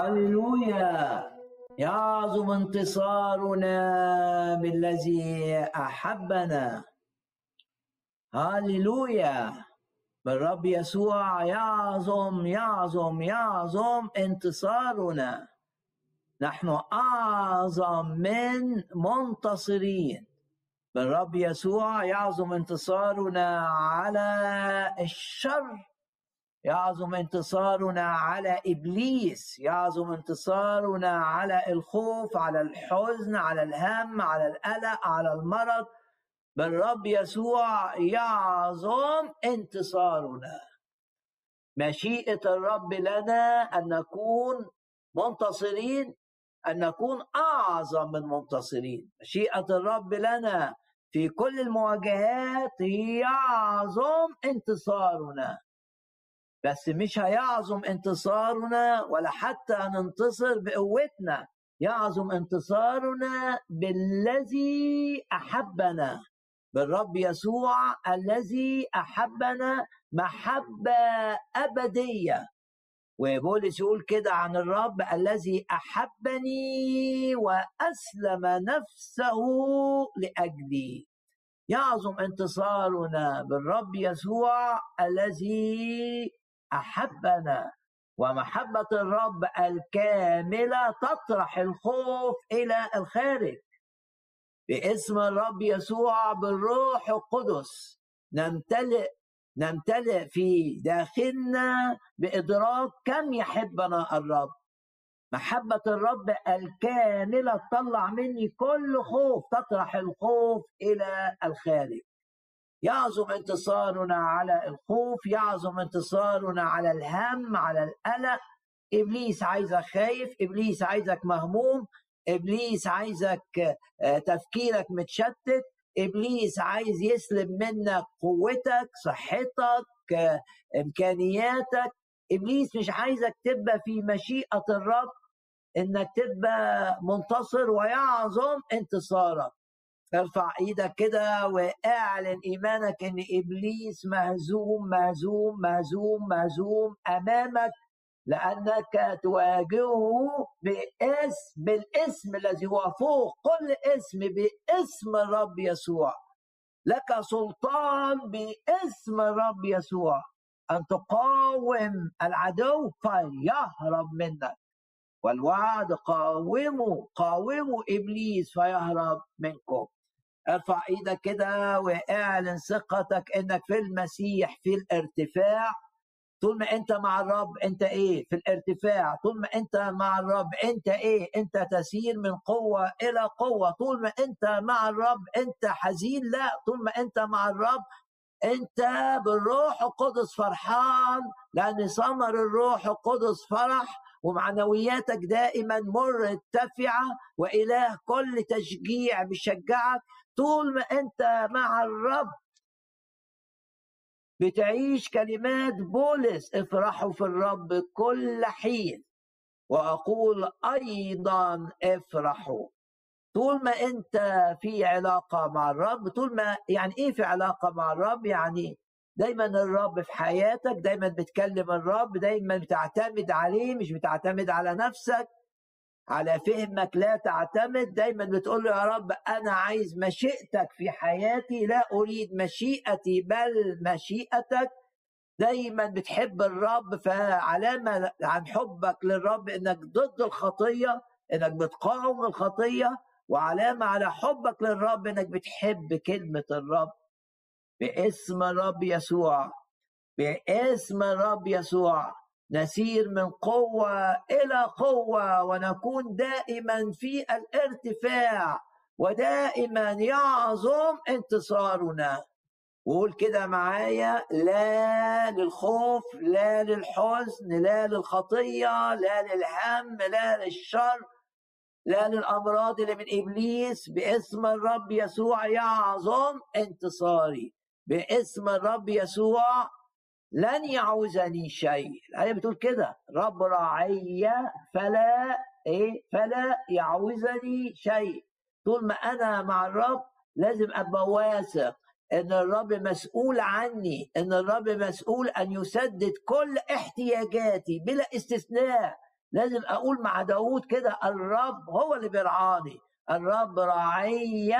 هللويا يعظم انتصارنا بالذي أحبنا. هللويا بالرب يسوع. يعظم يعظم يعظم انتصارنا. نحن أعظم من منتصرين. بالرب يسوع. يعظم انتصارنا على الشر. يعظم انتصارنا على إبليس يعظم انتصارنا على الخوف على الحزن على الهم على القلق على المرض. بالرب يسوع يعظم انتصارنا. مشيئة الرب لنا أن نكون منتصرين أن نكون أعظم من منتصرين مشيئة الرب لنا في كل المواجهات يعظم انتصارنا. بس مش هيعظم انتصارنا ولا حتى ننتصر بقوتنا. يعظم انتصارنا بالذي أحبنا بالرب يسوع الذي أحبنا محبة أبدية. وبولس يقول كده عن الرب الذي أحبني وأسلم نفسه لأجلي. يعظم انتصارنا بالرب يسوع الذي أحبنا ومحبة الرب الكاملة تطرح الخوف إلى الخارج. باسم الرب يسوع بالروح القدس نمتلئ نمتلئ في داخلنا بإدراك كم يحبنا الرب. محبة الرب الكاملة تطلع مني كل خوف تطرح الخوف إلى الخارج. يعظم انتصارنا على الخوف يعظم انتصارنا على الهم على القلق. إبليس عايزك خايف إبليس عايزك مهموم إبليس عايزك آه، تفكيرك متشتت. إبليس عايز يسلب منك قوتك صحتك آه، إمكانياتك. إبليس مش عايزك تبقى في مشيئة الرب إنك تبقى منتصر ويعظم انتصارك. ارفع إيدك كده وأعلن إيمانك إن إبليس مهزوم مهزوم مهزوم مهزوم أمامك لأنك تواجهه باسم بالاسم الذي هو فوق كل اسم باسم الرب يسوع. لك سلطان باسم الرب يسوع. أن تقاوم العدو فيهرب منك. والوعد قاوموا قاوموا إبليس فيهرب منكم. ارفع إيدك كده واعلن ثقتك إنك في المسيح في الارتفاع. طول ما أنت مع الرب أنت إيه؟ في الارتفاع. طول ما أنت مع الرب أنت إيه؟ أنت تسير من قوة إلى قوة. طول ما أنت مع الرب أنت حزين لا. طول ما أنت مع الرب أنت بالروح القدس فرحان لأن ثمر الروح القدس فرح ومعنوياتك دائما مرتفعة وإله كل تشجيع بيشجعك. طول ما أنت مع الرب. بتعيش كلمات بولس افرحوا في الرب كل حين. وأقول أيضا افرحوا. طول ما انت في علاقة مع الرب طول ما يعني إيه في علاقة مع الرب؟ يعني دايما الرب في حياتك دايما بتكلم الرب دايما بتعتمد عليه مش بتعتمد على نفسك. على فهمك لا تعتمد دايما بتقول له يا رب أنا عايز مشيئتك في حياتي لا أريد مشيئتي بل مشيئتك. دايما بتحب الرب فعلامة عن حبك للرب إنك ضد الخطية إنك بتقاوم الخطية وعلامة على حبك للرب إنك بتحب كلمة الرب. باسم الرب يسوع باسم الرب يسوع. نسير من قوة إلى قوة ونكون دائما في الارتفاع ودائما يعظم انتصارنا. وقول كده معايا لا للخوف لا للحزن لا للخطية لا للهم لا للشر لا للأمراض اللي من إبليس. باسم الرب يسوع يعظم انتصاري. باسم الرب يسوع لن يعوزني شيء. الآية بتقول كده رب راعي فلا إيه فلا يعوزني شيء. طول ما أنا مع الرب لازم أبقى واثق إن الرب مسؤول عني إن الرب مسؤول أن يسدد كل احتياجاتي بلا استثناء. لازم أقول مع داود كده الرب هو اللي بيرعاني. الرب راعي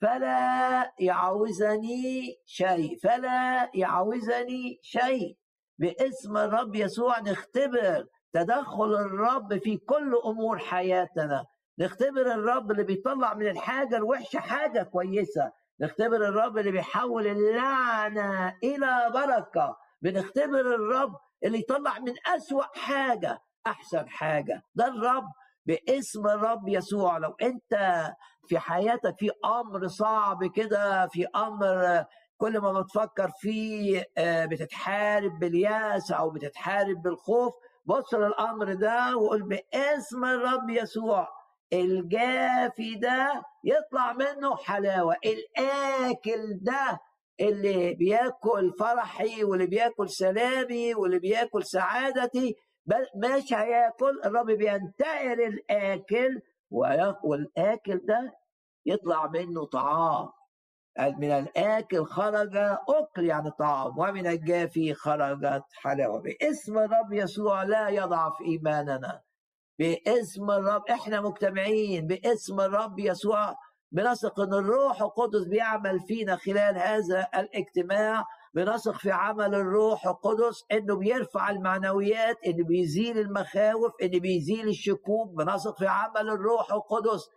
فلا يعوزني شيء فلا يعوزني شيء. باسم الرب يسوع نختبر تدخل الرب في كل أمور حياتنا. نختبر الرب اللي بيطلع من الحاجة الوحشة حاجة كويسة. نختبر الرب اللي بيحول اللعنة إلى بركة. بنختبر الرب اللي يطلع من أسوأ حاجة أحسن حاجة. ده الرب باسم الرب يسوع. لو انت في حياتك في أمر صعب كده في أمر كل ما بتفكر فيه آه، بتتحارب باليأس أو بتتحارب بالخوف بص للامر ده وقول باسم الرب يسوع الجافي ده يطلع منه حلاوة. الآكل ده اللي بياكل فرحي واللي بياكل سلامي واللي بياكل سعادتي مش هياكل الرب بينتقل الآكل والاكل ده يطلع منه طعام. من الآكل خرج أكل يعني طعام ومن الجافي خرجت حلاوة. باسم الرب يسوع لا يضعف إيماننا. باسم الرب إحنا مجتمعين. باسم الرب يسوع بنثق إن الروح القدس بيعمل فينا خلال هذا الاجتماع بنثق في عمل الروح القدس إنه بيرفع المعنويات إنه بيزيل المخاوف إنه بيزيل الشكوك. بنثق في عمل الروح القدس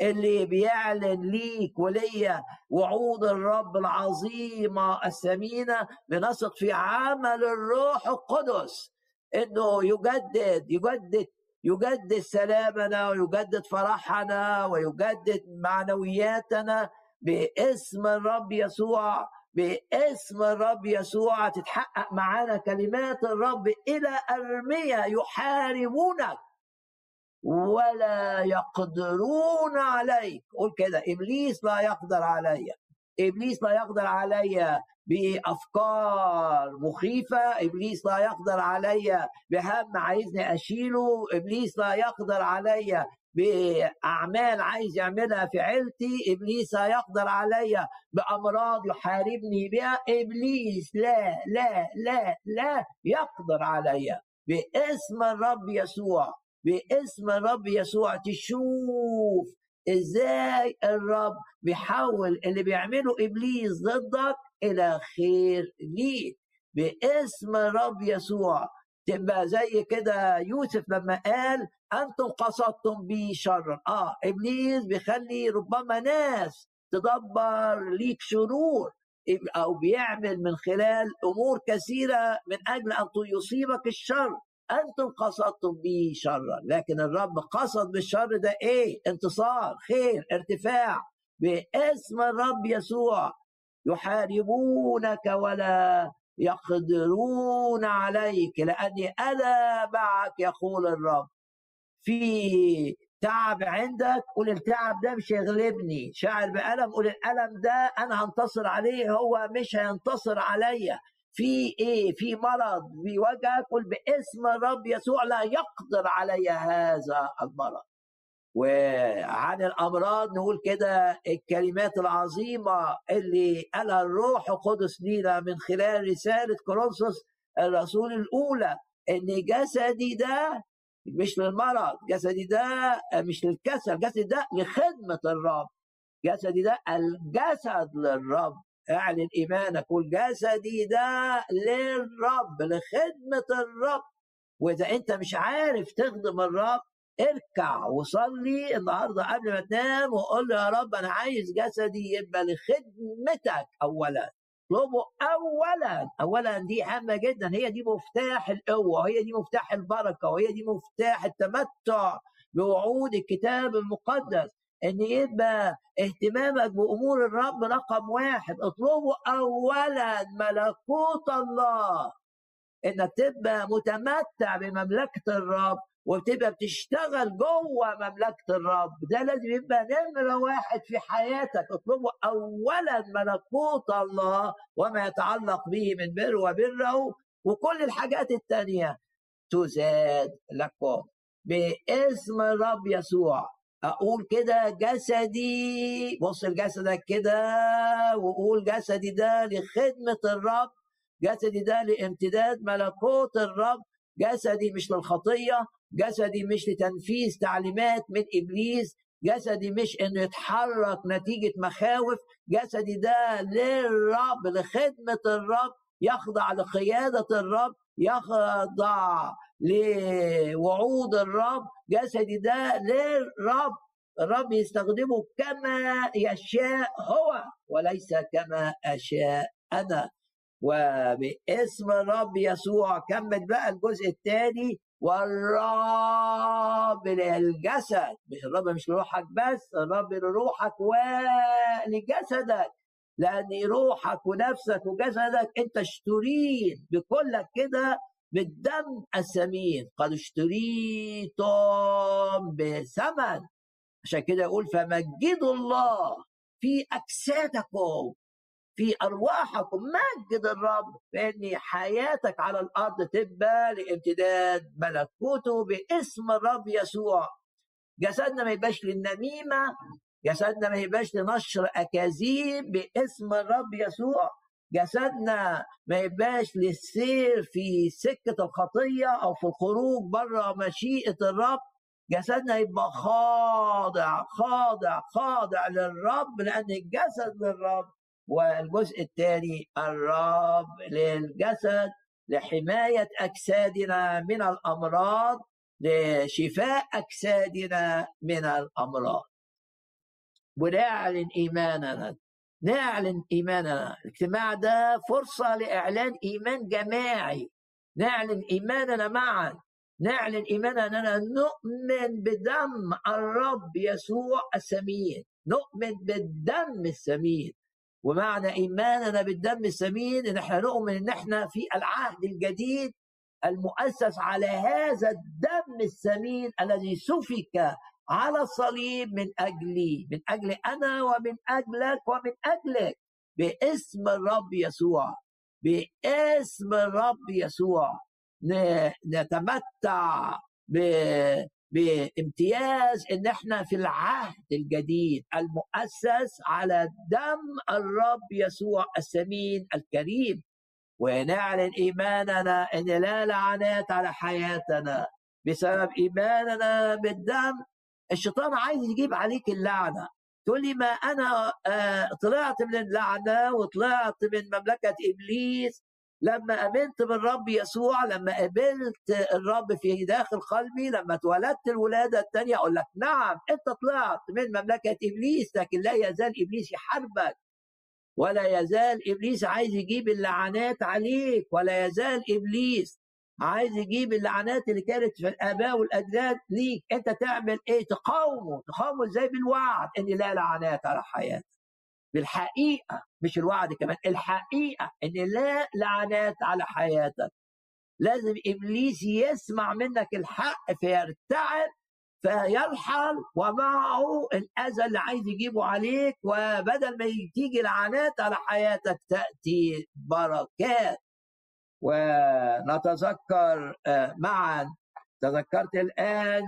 اللي بيعلن ليك وليا وعود الرب العظيمة الثمينة. بنثق في عمل الروح القدس إنه يجدد يجدد يجدد سلامنا ويجدد فرحنا ويجدد معنوياتنا باسم الرب يسوع. باسم الرب يسوع تتحقق معانا كلمات الرب إلى أرمية يحاربونك ولا يقدرون عليك. قول كده إبليس لا يقدر علي. إبليس لا يقدر علي بأفكار مخيفة إبليس لا يقدر علي بهم عايزني أشيله إبليس لا يقدر علي بأعمال عايز يعملها في عيلتي إبليس لا يقدر علي بأمراض يحاربني بها إبليس لا لا لا لا يقدر علي باسم الرب يسوع باسم الرب يسوع تشوف إزاي الرب بيحول اللي بيعمله إبليس ضدك إلى خير ليك؟ باسم الرب يسوع. تبقى زي كده يوسف لما قال أنتم قصدتم بي شرا. آه إبليس بيخلي ربما ناس تدبر ليك شرور أو بيعمل من خلال أمور كثيرة من أجل أن يصيبك الشر. أنتم قصدتم به شرا لكن الرب قصد بالشر ده إيه؟ انتصار خير ارتفاع. باسم الرب يسوع. يحاربونك ولا يقدرون عليك لأني أنا معك يقول الرب. في تعب عندك؟ قول التعب ده مش هيغلبني. شاعر بألم قول الألم ده أنا هنتصر عليه هو مش هينتصر عليا. في إيه؟ في مرض في وجع قل باسم الرب يسوع لا يقدر علي هذا المرض. وعن الأمراض نقول كده الكلمات العظيمة اللي قالها الروح القدس لينا من خلال رسالة كورنثوس الرسول الأولى إن جسدي ده مش للمرض جسدي ده مش للكسل جسدي ده لخدمة الرب جسدي ده الجسد للرب. أعلن إيمانك والجسدي ده للرب لخدمة الرب. وإذا أنت مش عارف تخدم الرب اركع وصلي النهارده قبل ما تنام وقول له يا رب أنا عايز جسدي يبقى لخدمتك اولا. اطلبه اولا. اولا دي هامه جدا. هي دي مفتاح القوة وهي دي مفتاح البركة وهي دي مفتاح التمتع بوعود الكتاب المقدس. إن يبقى اهتمامك بأمور الرب رقم واحد اطلبوا اولا ملكوت الله. إنك تبقى متمتع بمملكة الرب وتبقى بتشتغل جوه مملكة الرب. ده لازم يبقى نمرة واحد في حياتك اطلبوا اولا ملكوت الله وما يتعلق به من بر وبره وكل الحاجات التانية. تزاد لكم باسم الرب يسوع. أقول كده جسدي بص لجسدك كده وقول جسدي ده لخدمة الرب جسدي ده لامتداد ملكوت الرب جسدي مش للخطية جسدي مش لتنفيذ تعليمات من إبليس جسدي مش إنه يتحرك نتيجة مخاوف جسدي ده للرب لخدمة الرب يخضع لقيادة الرب يخضع لوعود الرب جسدي ده للرب. الرب يستخدمه كما يشاء هو وليس كما أشاء أنا. وباسم الرب يسوع كمل بقى الجزء الثاني والرب للجسد. الرب مش لروحك بس الرب لروحك ولجسدك. لأن روحك ونفسك وجسدك أنت اشترين بكلك كده بالدم الثمين قد اشتريتم بثمن. عشان كده يقول فمجدوا الله في أجسادكم في أرواحكم. مجد الرب بأن حياتك على الأرض تبقى لامتداد ملكوته باسم الرب يسوع. جسدنا ما يبقاش للنميمة جسدنا ما يبقاش لنشر أكاذيب باسم الرب يسوع. جسدنا ما يبقاش للسير في سكة الخطية أو في الخروج بره مشيئة الرب. جسدنا يبقى خاضع خاضع خاضع للرب لأن الجسد للرب والجزء الثاني الرب للجسد لحماية أجسادنا من الأمراض لشفاء أجسادنا من الأمراض. ونعلن ايماننا نعلن ايماننا الاجتماع ده فرصة لإعلان إيمان جماعي. نعلن إيماننا معا. نعلن إيماننا أننا نؤمن بدم الرب يسوع الثمين نؤمن بالدم الثمين ومعنى إيماننا بالدم الثمين ان إحنا نؤمن إن إحنا في العهد الجديد المؤسس على هذا الدم الثمين الذي سفك على الصليب من أجلي من أجل أنا ومن أجلك ومن أجلك باسم الرب يسوع باسم الرب يسوع. نتمتع بامتياز إن إحنا في العهد الجديد المؤسس على دم الرب يسوع الثمين الكريم. ونعلن إيماننا إن لا لعنات على حياتنا بسبب إيماننا بالدم الشيطان عايز يجيب عليك اللعنة. تقول لي ما أنا آه، طلعت من اللعنة وطلعت من مملكة إبليس. لما آمنت بالرب يسوع لما قبلت الرب في داخل قلبي لما اتولدت الولادة الثانية أقول لك نعم أنت طلعت من مملكة إبليس لكن لا يزال إبليس يحاربك. ولا يزال إبليس عايز يجيب اللعنات عليك. ولا يزال إبليس عايز يجيب اللعنات اللي كانت في الآباء والأجداد ليك. أنت تعمل إيه؟ تقاومه. تقاومه إزاي؟ بالوعد إن لا لعنات على حياتك. بالحقيقة. مش الوعد كمان. الحقيقة إن لا لعنات على حياتك. لازم إبليس يسمع منك الحق فيرتعد فيرحل ومعه الأذى اللي عايز يجيبه عليك. وبدل ما تيجي لعنات على حياتك تأتي بركات. ونتذكر آه، معا. تذكرت الآن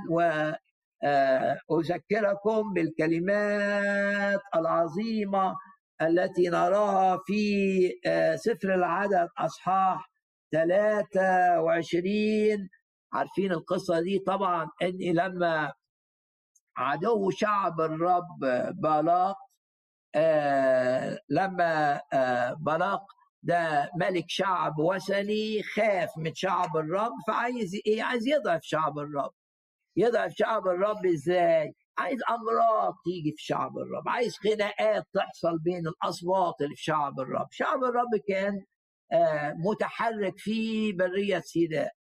وأذكركم بالكلمات العظيمة التي نراها في آه، سفر العدد أصحاح 23 عارفين القصة دي طبعا ان لما عدو شعب الرب بالاق آه لما آه ده ملك شعب وثني خاف من شعب الرب فعايز إيه؟ عايز يضعف شعب الرب. يضعف شعب الرب إزاي؟ عايز أمراض تيجي في شعب الرب عايز خناقات تحصل بين الأصوات اللي في شعب الرب. شعب الرب كان آه متحرك في برية سيناء.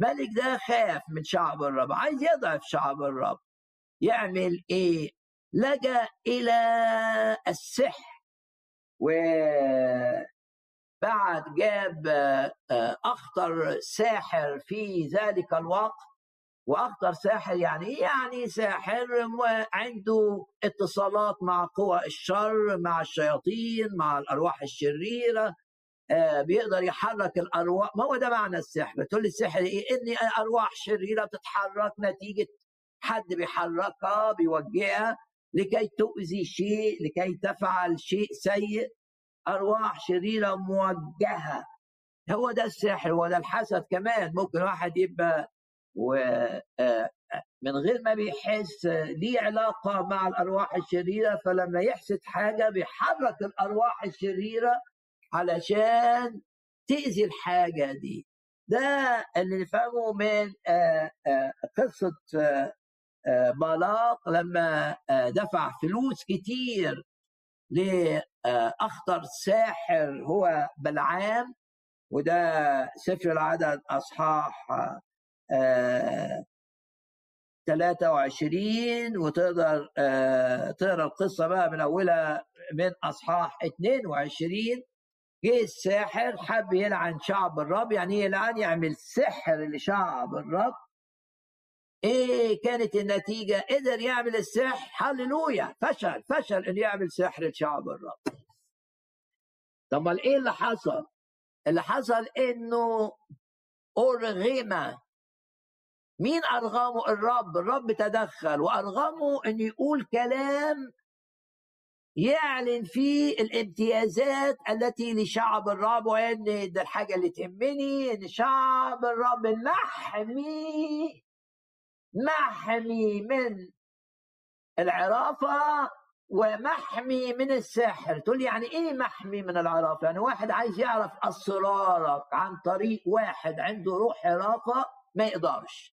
ملك ده خاف من شعب الرب عايز يضعف شعب الرب. يعمل إيه؟ لجأ إلى السحر و بعد جاب آه، أخطر ساحر في ذلك الوقت. وأخطر ساحر يعني إيه؟ يعني ساحر عنده اتصالات مع قوى الشر مع الشياطين مع الأرواح الشريرة آه، بيقدر يحرك الأرواح. ما هو ده معنى السحر؟ تقول لي السحر إيه؟ ان أرواح شريرة بتتحرك نتيجة حد بيحركها بيوجهها لكي تؤذي شيء لكي تفعل شيء سيء. أرواح شريرة موجهة. هو ده السحر هو ده الحسد كمان. ممكن واحد يبقى ومن آه، غير ما بيحس ليه علاقة مع الأرواح الشريرة فلما يحسد حاجة بيحرك الأرواح الشريرة علشان تأذي الحاجة دي. ده اللي نفهمه من آه، قصة بالاق لما دفع فلوس كتير لأخطر ساحر هو بلعام وده سفر العدد أصحاح 23 آه، وتقدر آه، تقرأ القصة بقى من أولها من أصحاح 22 جه الساحر حب يلعن شعب الرب يعني إيه يلعن؟ يعمل سحر لشعب الرب. إيه كانت النتيجة؟ قدر يعمل السحر هللويا. فشل فشل انه يعمل سحر لشعب الرب طب إيه اللي حصل؟ اللي حصل إنه ارغم مين أرغمه؟ الرب. الرب تدخل وأرغمه انه يقول كلام يعلن فيه الامتيازات التي لشعب الرب وإن ده الحاجة اللي تهمني إن شعب الرب محمي محمي من العرافة ومحمي من الساحر تقول يعني إيه محمي من العرافة؟ يعني واحد عايز يعرف أسرارك عن طريق واحد عنده روح عرافه ما يقدرش.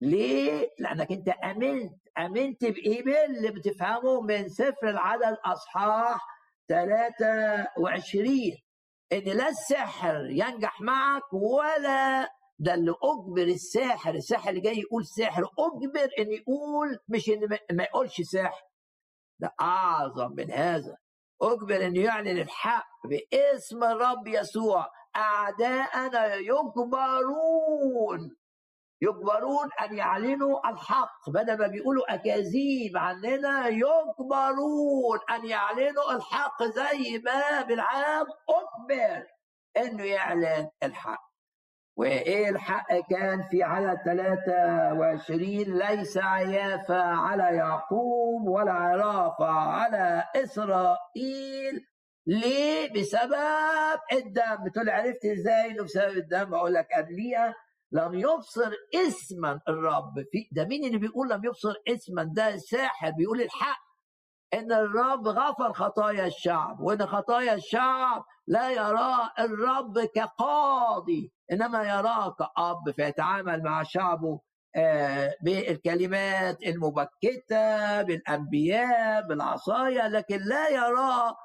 ليه؟ لأنك أنت أمنت أمنت بايه اللي بتفهمه من سفر العدد أصحاح 23 إن لا السحر ينجح معك ولا ده اللي أجبر الساحر الساحر اللي جاي يقول سحر أجبر إن يقول مش إن ما يقولش ساحر. ده أعظم من هذا. أجبر أن يعلن الحق باسم الرب يسوع. أعداءنا يجبرون يجبرون أن يعلنوا الحق. بدل ما بيقولوا أكاذيب عننا يجبرون أن يعلنوا الحق زي ما بالعام أجبر أنه يعلن الحق. وإيه الحق كان في عدد 23 ليس عيافة على يعقوب ولا عرافة على إسرائيل؟ ليه؟ بسبب الدم. تقول عرفت إزاي إنه بسبب الدم؟ أقول لك قبليها لم يبصر اسما الرب. في ده مين اللي بيقول لم يبصر اسما؟ ده الساحر بيقول الحق. إن الرب غفر خطايا الشعب وإن خطايا الشعب لا يراه الرب كقاضي إنما يراه كأب فيتعامل مع شعبه آه، بالكلمات المبكتة بالأنبياء بالعصايه لكن لا يراه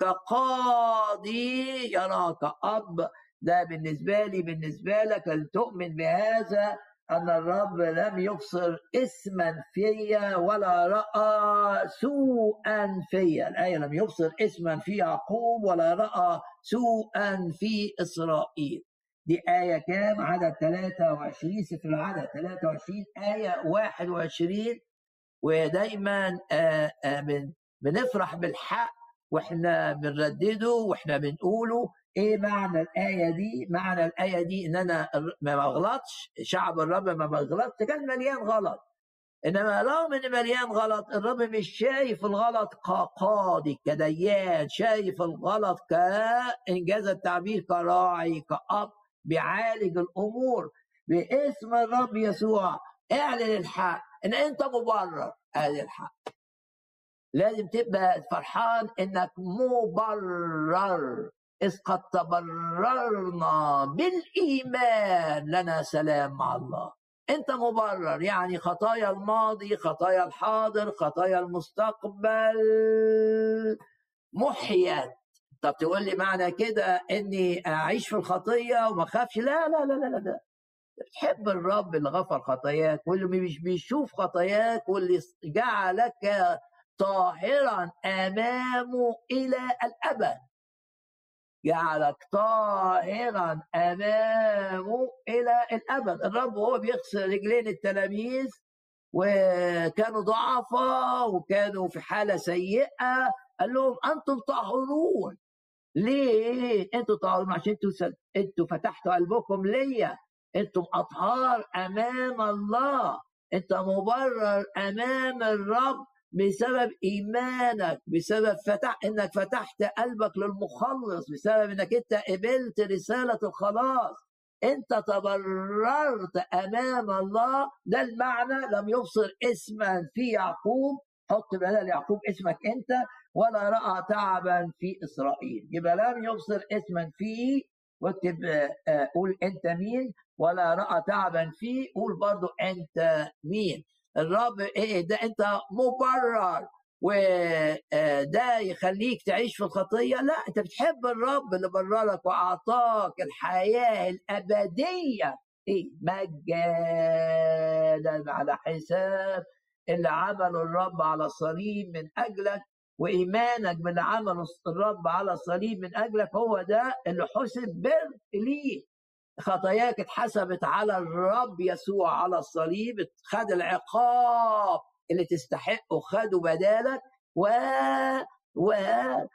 كقاضي يراه كأب. ده بالنسبة لي بالنسبة لك لن تؤمن بهذا أن الرب لم يبصر اسما فيا ولا رأى سوءا فيا. الآية لم يبصر اسما في يعقوب ولا رأى سوءا في إسرائيل. دي آية كام؟ عدد 23 سفر العدد 23 آية 21 ودايما آه، آه، بنفرح بالحق وإحنا بنردده وإحنا بنقوله. إيه معنى الآية دي؟ معنى الآية دي إن أنا ما بغلطش شعب الرب ما بغلطش كان مليان غلط. إنما رغم إن مليان غلط الرب مش شايف الغلط كقاضي كديان شايف الغلط كإنجاز التعبير كراعي كأب بيعالج الأمور. باسم الرب يسوع اعلن الحق. إن أنت مبرر ادي الحق. لازم تبقى فرحان إنك مبرر. إذ قد تبررنا بالإيمان لنا سلام مع الله. أنت مبرر يعني خطايا الماضي خطايا الحاضر خطايا المستقبل محيت. طب تقول لي معنى كده إني أعيش في الخطية وما أخافش؟ لا لا لا لا لا تحب الرب اللي غفر خطاياك واللي مش بيشوف خطاياك واللي جعلك طاهرا أمامه إلى الأبد. جعلك طاهرا أمامه إلى الأبد. الرب وهو بيغسل رجلين التلاميذ وكانوا ضعفاء وكانوا في حالة سيئة. قال لهم أنتم طاهرون. ليه؟ أنتم طاهرون عشان أنتم أنتم فتحتوا قلبكم ليا. أنتم أطهار أمام الله. أنت مبرر أمام الرب. بسبب إيمانك بسبب فتح إنك فتحت قلبك للمخلص بسبب إنك أنت قبلت رسالة الخلاص. أنت تبررت أمام الله. ده المعنى لم يبصر اسما في يعقوب. حط بدل يعقوب اسمك أنت. ولا رأى تعبا في إسرائيل. يبقى لم يبصر اسما فيه واكتب آه، قول أنت مين. ولا رأى تعبا فيه قول برضو أنت مين. الرب إيه ده أنت مبرر وده يخليك تعيش في الخطية؟ لا أنت بتحب الرب اللي بررك وأعطاك الحياة الأبدية. إيه مجانا على حساب اللي عمله الرب على الصليب من أجلك وإيمانك باللي عمله الرب على الصليب من أجلك. هو ده اللي حسب بر ليك خطاياك اتحسبت على الرب يسوع على الصليب خد العقاب اللي تستحقه خده بدالك و و آه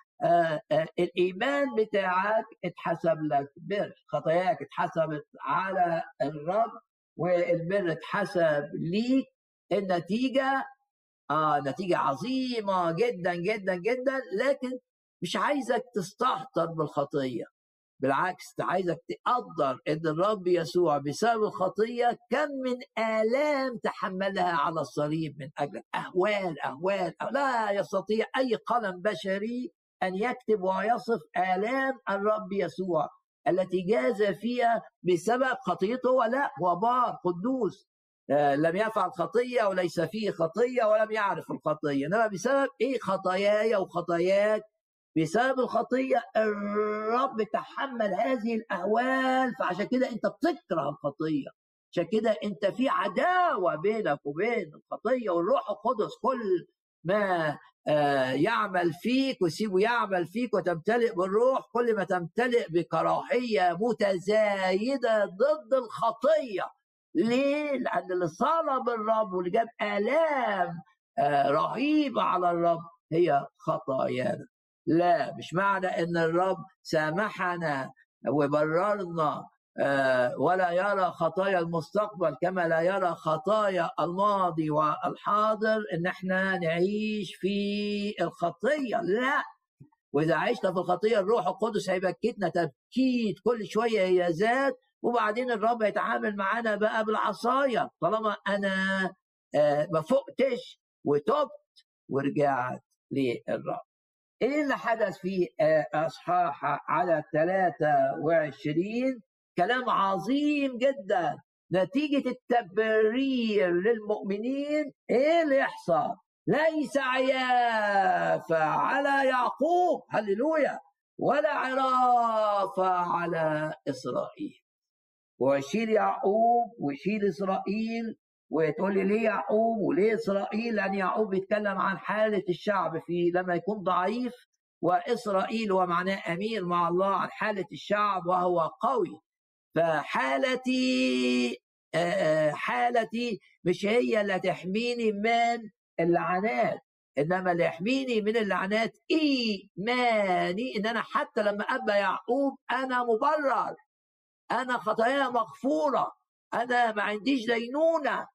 آه الإيمان بتاعك اتحسب لك بر. خطاياك اتحسبت على الرب والبر اتحسب ليك. النتيجة آه نتيجة عظيمة جدا جدا جدا لكن مش عايزك تستهتر بالخطية. بالعكس عايزك تقدر إن الرب يسوع بسبب الخطية كم من آلام تحملها على الصليب من اجلك أهوال أهوال لا يستطيع أي قلم بشري أن يكتب ويصف آلام الرب يسوع التي جاز فيها بسبب خطيته ولا هو بار قدوس. آه لم يفعل خطية وليس فيه خطية ولم يعرف الخطية إنما بسبب إيه خطاياي وخطاياك بسبب الخطية الرب تحمل هذه الأهوال. فعشان كده أنت بتكره الخطية. عشان كده أنت في عداوة بينك وبين الخطية والروح القدس كل ما يعمل فيك وسيبه يعمل فيك وتمتلئ بالروح كل ما تمتلئ بكراهية متزايدة ضد الخطية. ليه؟ لأن اللي صلب الرب واللي جاب آلام رهيبة على الرب هي خطايانا. لا مش معنى إن الرب سامحنا وبررنا ولا يرى خطايا المستقبل كما لا يرى خطايا الماضي والحاضر إن إحنا نعيش في الخطية. لا وإذا عشنا في الخطية الروح القدس هيبكتنا تبكيت كل شوية هي ذات وبعدين الرب هيتعامل معانا بقى بالعصاية. طالما أنا ما فقتش وتبت ورجعت للرب. إيه اللي حدث في أصحاح على 23 كلام عظيم جدا. نتيجة التبرير للمؤمنين إيه اللي يحصل؟ ليس عيافة على يعقوب هللويا ولا عرافة على إسرائيل. ويشيل يعقوب ويشيل إسرائيل وتقول لي ليه يعقوب وليه إسرائيل؟ لأن يعقوب بيتكلم عن حالة الشعب في لما يكون ضعيف وإسرائيل هو معناه أمير مع الله عن حالة الشعب وهو قوي. فحالتي حالتي مش هي اللي تحميني من اللعنات إنما اللي يحميني من اللعنات إيماني إن أنا حتى لما ابى يعقوب أنا مبرر أنا خطاياي مغفورة أنا ما عنديش دينونة.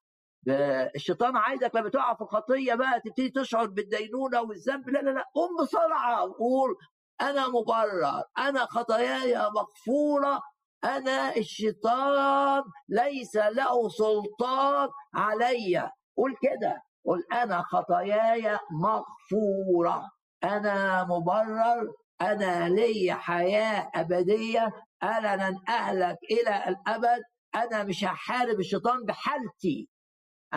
الشيطان عايزك لما تقع في الخطية بقى تبتدي تشعر بالدينونة والذنب. لا لا لا. قم بسرعة وقول أنا مبرر أنا خطاياي مغفورة أنا الشيطان ليس له سلطان علي. قول كده. قول أنا خطاياي مغفورة. أنا مبرر أنا لي حياة أبدية. أنا لن أهلك إلى الأبد. أنا مش هحارب الشيطان بحالتي.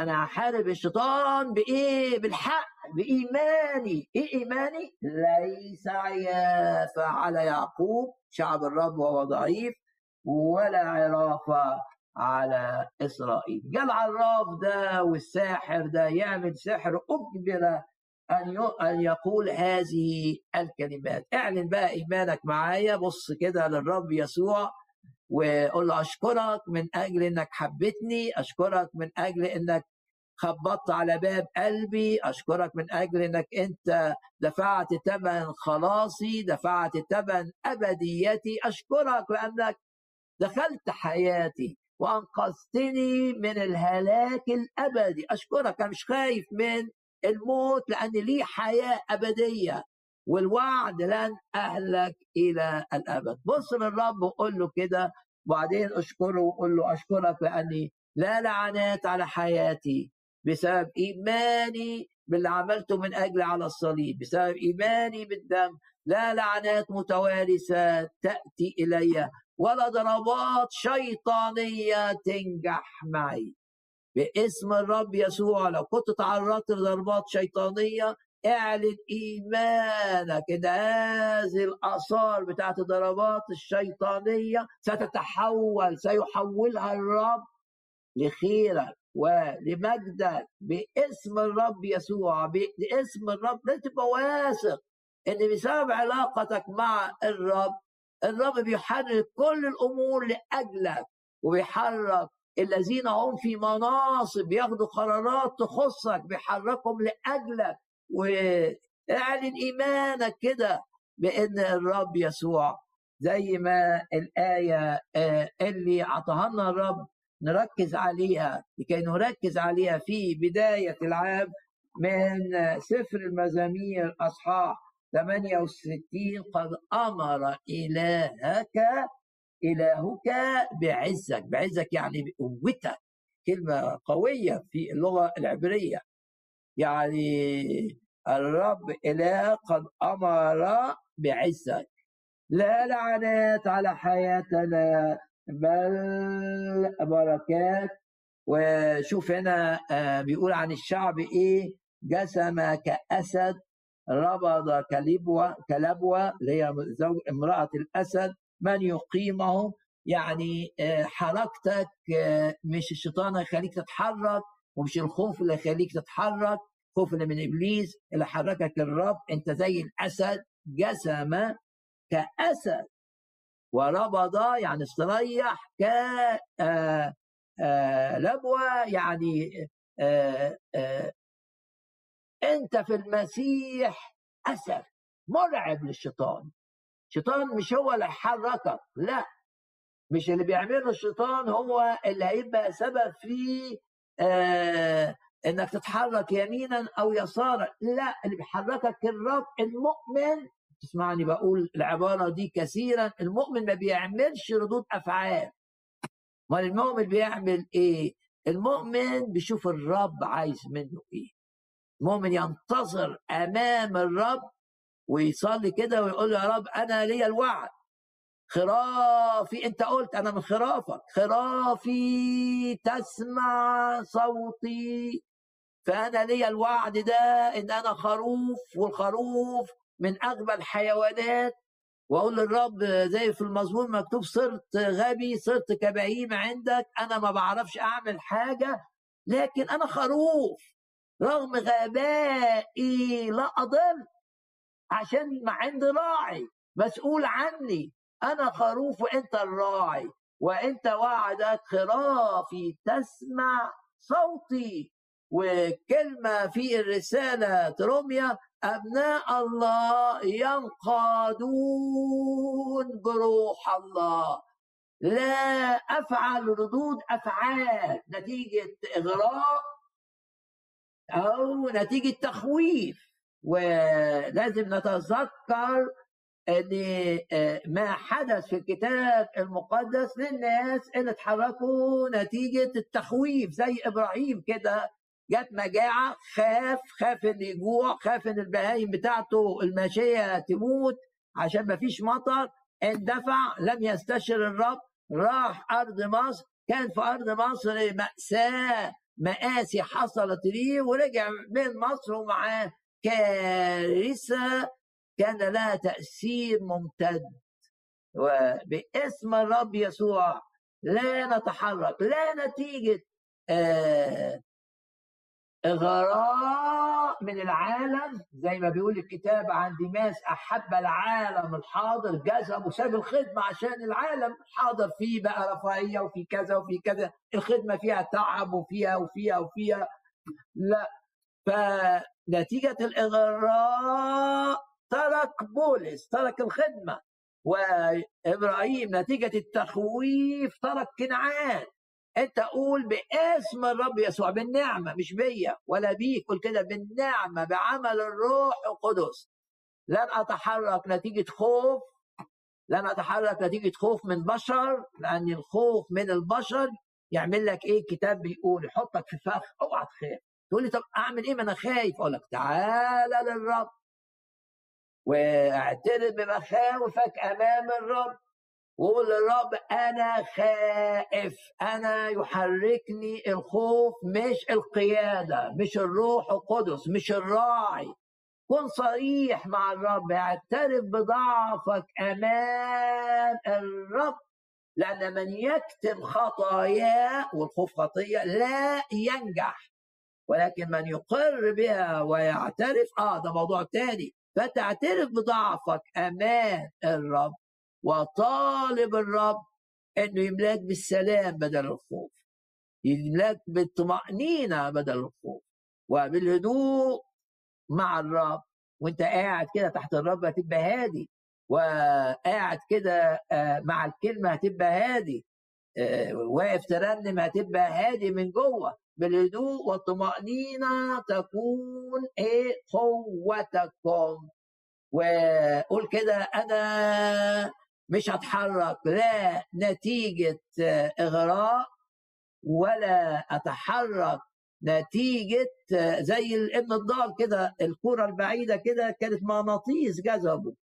أنا هحارب الشيطان بإيه؟ بالحق بإيماني. إيه إيماني؟ ليس عيافه على يعقوب شعب الرب وهو ضعيف ولا عرافه على إسرائيل. جه العراف ده والساحر ده يعمل سحر أجبر أن أن يقول هذه الكلمات. اعلن بقى إيمانك معايا. بص كده للرب يسوع. وقول له أشكرك من أجل إنك حبيتني أشكرك من أجل إنك خبطت على باب قلبي أشكرك من أجل إنك أنت دفعت ثمن خلاصي دفعت ثمن أبديتي أشكرك لأنك دخلت حياتي وأنقذتني من الهلاك الأبدي. أشكرك أنا مش خايف من الموت لأن لي حياة أبدية. والوعد لن أهلك إلى الأبد. بص للرب وقول له كده وبعدين أشكره وقول له أشكرك لأني لا لعنات على حياتي بسبب إيماني باللي عملته من اجلي على الصليب بسبب إيماني بالدم. لا لعنات متوارثه تأتي إلي ولا ضربات شيطانية تنجح معي. باسم الرب يسوع لو كنت تعرضت لضربات شيطانية اعلن إيمانك إن هذه الآثار بتاعت الضربات الشيطانية ستتحول سيحولها الرب لخيرك ولمجدك باسم الرب يسوع باسم الرب لازم تبقى واثق ان بسبب علاقتك مع الرب الرب بيحرك كل الأمور لأجلك وبيحرك الذين هم في مناصب ياخدوا قرارات تخصك بيحركهم لأجلك وأعلن إيمانك كده بإن الرب يسوع زي ما الآية آه، اللي اعطاها لنا الرب نركز عليها لكي نركز عليها في بداية العام من سفر المزامير أصحاح 68 قد أمر إلهك إلهك بعزك بعزك يعني بقوتك كلمة قوية في اللغة العبرية. يعني الرب إله قد أمر بعزك لا لعنات على حياتنا بل بركات. وشوف هنا آه، بيقول عن الشعب إيه؟ جسم كأسد ربض كلبوة كلبوة اللي هي زوج امرأة الأسد. من يقيمه؟ يعني آه، حركتك آه، مش الشيطان يخليك تتحرك. ومش الخوف اللي يخليك تتحرك خوف من إبليس اللي حركك الرب. أنت زي الأسد جسم كأسد وربض يعني استريح ك آه، آه، لبوة يعني آه، أنت في المسيح أسد مرعب للشيطان. الشيطان مش هو اللي هيحركك لا. مش اللي بيعمله الشيطان هو اللي هيبقى سبب في إنك تتحرك يمينا أو يسارا. لا اللي بيحركك الرب المؤمن تسمعني بقول العبارة دي كثيرا المؤمن ما بيعملش ردود أفعال. ما المؤمن بيعمل إيه؟ المؤمن بيشوف الرب عايز منه إيه. المؤمن ينتظر أمام الرب ويصلي كده ويقول يا رب أنا ليا الوعد. خرافي. انت قلت أنا من خرافك. خرافي تسمع صوتي. فأنا ليا الوعد ده إن أنا خروف والخروف من أغبى الحيوانات. وأقول للرب زي في المزمور مكتوب صرت غبي صرت كبهيم عندك. أنا ما بعرفش أعمل حاجة لكن أنا خروف. رغم غبائي لا أضل عشان عندي راعي. مسؤول عني. أنا خروف وأنت الراعي وأنت وعدك خرافي تسمع صوتي. وكلمة في الرسالة روميا أبناء الله ينقادون بروح الله. لا أفعل ردود أفعال نتيجة إغراء أو نتيجة تخويف. ولازم نتذكر أن آه، حدث في الكتاب المقدس للناس اللي اتحركوا نتيجة التخويف زي إبراهيم كده جت مجاعة خاف خاف إن يجوع خاف إن البهايم بتاعته الماشية تموت عشان ما فيش مطر اندفع لم يستشر الرب راح أرض مصر كان في أرض مصر مأساة مآسي حصلت ليه ورجع من مصر ومعاه كارثة كان لها تأثير ممتد. وباسم الرب يسوع لا نتحرك لا نتيجة آه غراء من العالم زي ما بيقول الكتاب عن ديماس أحب العالم الحاضر جذب وساب الخدمة عشان العالم الحاضر فيه بقى رفاهية وفي كذا وفي كذا الخدمة فيها تعب وفيها وفيها وفيها لا. فنتيجة الإغراء ترك بولس ترك الخدمة. وإبراهيم نتيجة التخويف ترك كنعان. أنت قول باسم الرب يسوع بالنعمة مش بيا ولا بيك قول كده بالنعمة بعمل الروح القدس. لن أتحرك نتيجة خوف لن أتحرك نتيجة خوف من بشر لأن الخوف من البشر يعمل لك إيه؟ كتاب بيقول يحطك في فخ أوعى تخاف. تقول لي طب أعمل إيه؟ ما أنا خايف. أقول لك تعالى للرب. واعترف بمخاوفك أمام الرب. وقول للرب أنا خائف. أنا يحركني الخوف مش القيادة مش الروح القدس مش الراعي. كن صريح مع الرب اعترف بضعفك أمام الرب. لأن من يكتم خطاياه والخوف خطية لا ينجح. ولكن من يقر بها ويعترف آه ده موضوع تاني. فتعترف بضعفك امام الرب وطالب الرب إنه يملاك بالسلام بدل الخوف يملاك بالطمأنينة بدل الخوف وبالهدوء مع الرب. وأنت قاعد كده تحت الرب هتبقى هادي وقاعد كده آه، مع الكلمة هتبقى هادي آه، واقف ترنم هتبقى هادي من جوه. بالهدوء والطمأنينة تكون إيه قوتكم. وقول كده أنا مش هتحرك لا نتيجة إغراء ولا أتحرك نتيجة زي الابن الضال كده الكرة البعيدة كده كانت مغناطيس جذبه.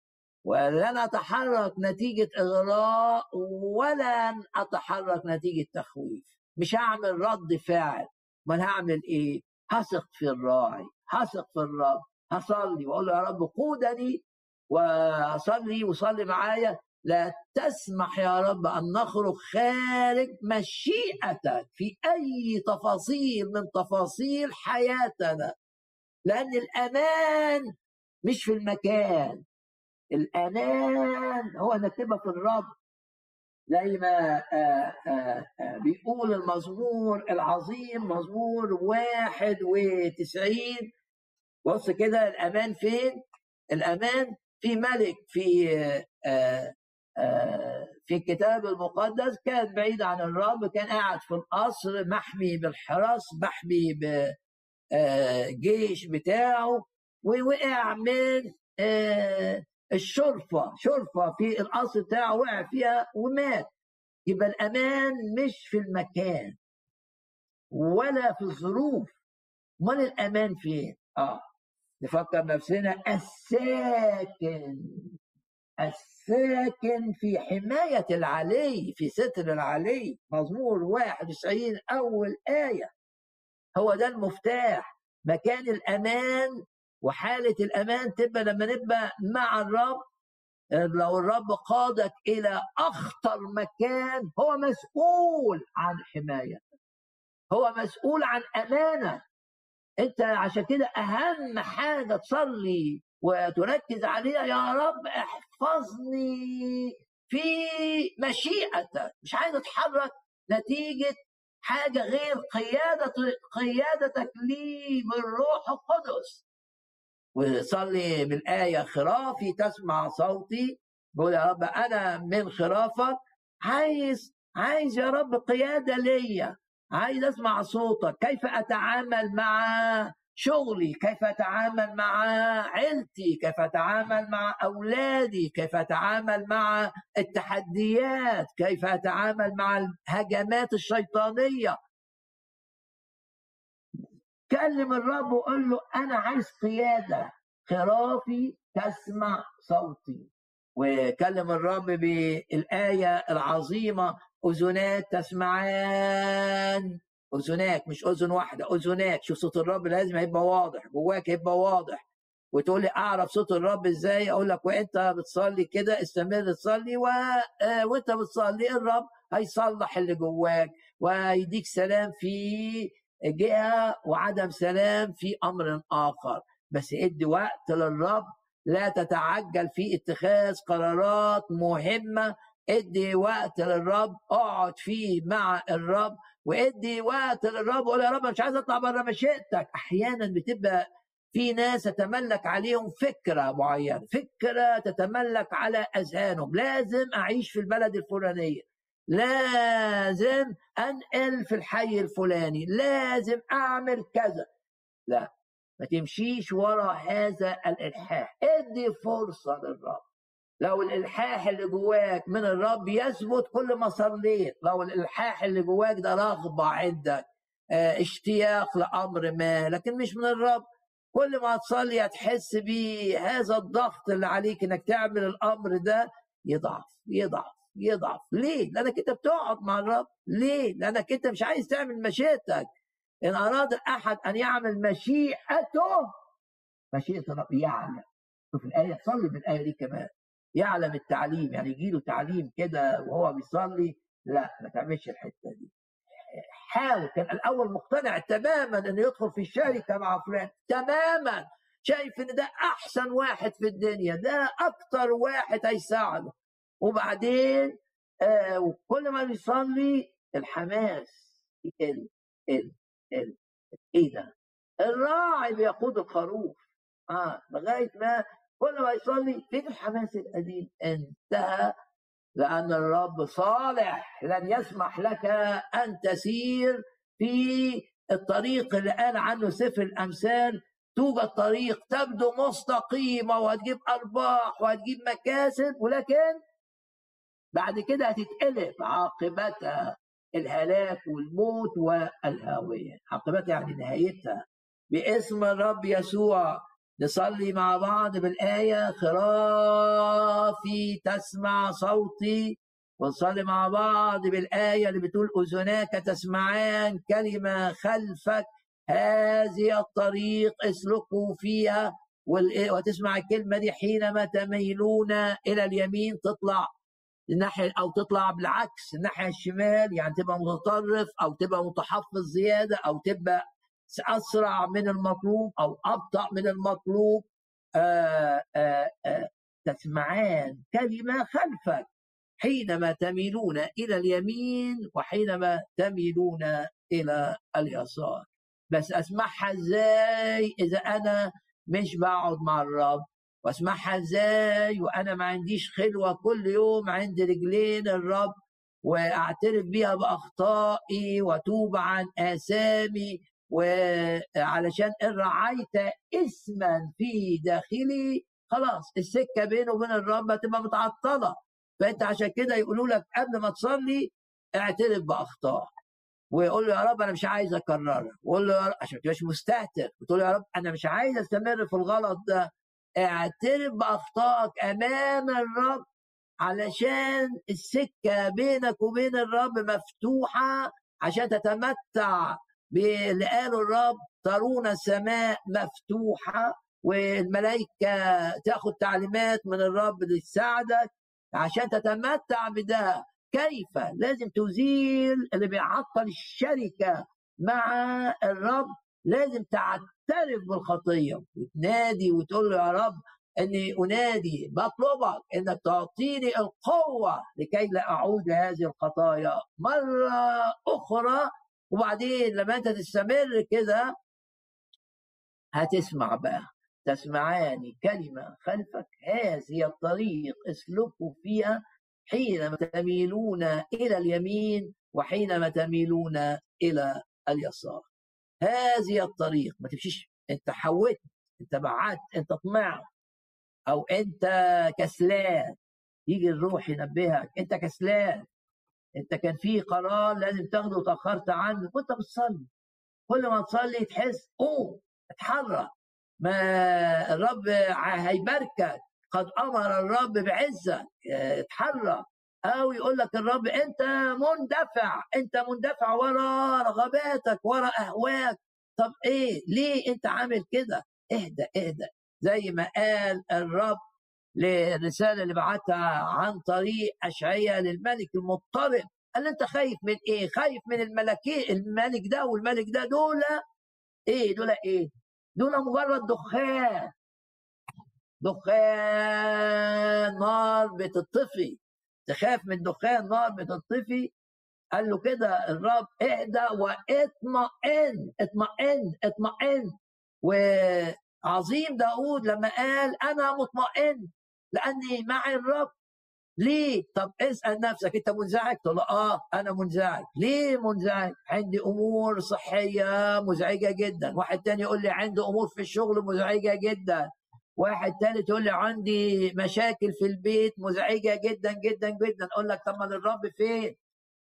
ولن أتحرك نتيجة إغراء ولن أتحرك نتيجة تخويف. مش هعمل رد فعل. ما هعمل إيه؟ هثق في الراعي هثق في الرب هصلي واقول له يا رب قودني واصلي وصلي معايا. لا تسمح يا رب أن نخرج خارج مشيئتك في أي تفاصيل من تفاصيل حياتنا لأن الأمان مش في المكان الأمان هو أنك تبقى في الرب زي ما آه، آه، آه، بيقول المزمور العظيم مزمور واحد وتسعين بص كده الأمان فين؟ الأمان في ملك في في الكتاب المقدس كان بعيد عن الرب كان قاعد في القصر محمي بالحرس محمي بالجيش بتاعه ووقع من الشرفة شرفة في القصر بتاعه وقع فيها ومات. يبقى الأمان مش في المكان ولا في الظروف. أمال الأمان فين؟ آه نفكر نفسنا الساكن الساكن في حماية العلي في ستر العلي. مزمور 91 أول آية. هو ده المفتاح. مكان الأمان وحالة الأمان تبقى لما نبقى مع الرب لو الرب قادك إلى أخطر مكان هو مسؤول عن حماية هو مسؤول عن أمانة. أنت عشان كده أهم حاجة تصلي وتركز عليها يا رب احفظني في مشيئتك. مش عايز أتحرك نتيجة حاجة غير قيادة قيادتك لي بالروح القدس. وصلي بالآية خرافي تسمع صوتي. بقول يا رب أنا من خرافك. عايز عايز يا رب قيادة ليا. عايز أسمع صوتك. كيف أتعامل مع شغلي؟ كيف أتعامل مع عيلتي؟ كيف أتعامل مع أولادي؟ كيف أتعامل مع التحديات؟ كيف أتعامل مع الهجمات الشيطانية؟ كلم الرب وقول له أنا عايز قيادة خرافي تسمع صوتي. وكلم الرب بالآية العظيمة اذنات تسمعان. أذناك مش أذن واحدة أذناك. شوف صوت الرب لازم هيبقى واضح جواك هيبقى واضح. وتقول لي أعرف صوت الرب إزاي؟ أقول لك وإنت بتصلي كده استمر تصلي و... آه، وإنت بتصلي الرب هيصلح اللي جواك ويديك سلام في جهه وعدم سلام في أمر آخر. بس ادي وقت للرب لا تتعجل في اتخاذ قرارات مهمة. ادي وقت للرب اقعد فيه مع الرب. وادي وقت للرب وقول يا رب مش عايز اطلع بره مشيئتك. أحيانا بتبقى في ناس تتملك عليهم فكرة معينة فكرة تتملك على أذهانهم. لازم أعيش في البلد الفلانية. لازم أنقل في الحي الفلاني لازم أعمل كذا. لا ما تمشيش ورا هذا الإلحاح. ادي فرصة للرب. لو الإلحاح اللي جواك من الرب يثبت كل ما صليت لو الإلحاح اللي جواك ده رغبة عندك آه اشتياق لأمر ما لكن مش من الرب. كل ما تصلي هتحس بهذا الضغط اللي عليك إنك تعمل الأمر ده يضعف يضعف. يضعف. ليه؟ لأنك أنت بتقعد مع الرب. ليه؟ لأنك أنت مش عايز تعمل مشيئتك. إن أراد أحد أن يعمل مشيئته مشيئة الرب يعلم. شوف الآية صلي بالايه دي كمان. يعلم التعليم. يعني يجي له تعليم كده وهو بيصلي. لا ما تعملش الحتة دي. حاول كان الأول مقتنع تماما إنه يدخل في الشركة مع فلان. تماما. شايف إن ده أحسن واحد في الدنيا. ده أكتر واحد هيساعده. وبعدين آه وكل ما بيصلي الحماس يقل يقل يقل. إيه ده؟ الراعي بيقود الخروف. آه لغاية ما كل ما يصلي فين الحماس القديم انتهى لأن الرب صالح لن يسمح لك أن تسير في الطريق اللي قال عنه سفر الأمثال. توجد طريق تبدو مستقيمة وهتجيب أرباح وهتجيب مكاسب ولكن بعد كده هتتقلب عاقبتها الهلاك والموت والهاوية عاقبتها يعني نهايتها. باسم الرب يسوع نصلي مع بعض بالآية. خرافي تسمع صوتي. ونصلي مع بعض بالآية اللي بتقول أذناك تسمعان كلمة خلفك. هذه الطريق اسلكوا فيها. وتسمع الكلمة دي حينما تميلون إلى اليمين تطلع الناحية أو تطلع بالعكس الناحية الشمال يعني تبقى متطرف أو تبقى متحفظ زيادة أو تبقى أسرع من المطلوب أو أبطأ من المطلوب. آآ آآ تسمعان كلمة خلفك حينما تميلون إلى اليمين وحينما تميلون إلى اليسار. بس أسمعها إزاي؟ إذا أنا مش بقعد مع الرب. واسمعها إزاي وأنا ما عنديش خلوة كل يوم عند رجلين الرب واعترف بيها بأخطائي وأتوب عن آثامي وعلشان إن رعيت اسما في داخلي خلاص السكة بينه وبين الرب هتبقى متعطلة. فأنت عشان كده يقولوا لك قبل ما تصلي اعترف بأخطائك. ويقول له يا رب أنا مش عايز اكررها وقول له يا رب عشان ما تبقاش مستهتر. وتقول له يا رب أنا مش عايز أستمر في الغلط ده. اعترف بأخطائك أمام الرب علشان السكة بينك وبين الرب مفتوحة عشان تتمتع اللي قاله الرب. ترون السماء مفتوحة والملائكة تاخد تعليمات من الرب لتساعدك عشان تتمتع بده. كيف؟ لازم تزيل اللي بيعطل الشركة مع الرب. لازم تعترف بالخطية. وتنادي وتقول له يا رب إني أنادي بطلبك إنك تعطيني القوة لكي لا أعود لهذه الخطايا. مرة أخرى وبعدين لما أنت تستمر كده هتسمع بقى تسمعان كلمة خلفك. هذه الطريق اسلكوا فيها حينما تميلون إلى اليمين وحينما تميلون إلى اليسار. هذه الطريق. ما تمشيش. انت حوت انت بعدت انت طمعت. أو انت كسلان. يجي الروح ينبهك. انت كسلان. انت كان في قرار لازم تاخده وتأخرت عنه. وانت بتصلي. كل ما تصلي تحس قوم اتحرك. ما الرب هيباركك. قد أمر الرب بعزك. اتحرك. أو يقول لك الرب أنت مندفع أنت مندفع ورا رغباتك ورا أهواك. طب إيه؟ ليه أنت عامل كده؟ اهدى اهدى. زي ما قال الرب للرسالة اللي بعتها عن طريق اشعياء للملك المضطرب. قال أنت خايف من إيه؟ خايف من الملكين الملك ده والملك ده. دول إيه؟ دول إيه؟ دول مجرد دخان. دخان نار بتطفي. تخاف من دخان نار بتطفي قال له كده الرب اهدى واطمئن اطمئن اطمئن وعظيم داود لما قال أنا مطمئن لأني معي الرب ليه؟ طب اسأل نفسك أنت منزعج؟ تقول آه أنا منزعج، ليه منزعج؟ عندي أمور صحية مزعجة جدا، واحد تاني يقول لي عندي أمور في الشغل مزعجة جدا، واحد تالت يقول لي عندي مشاكل في البيت مزعجة جدا جدا جدا أقول لك طب ما الرب فين؟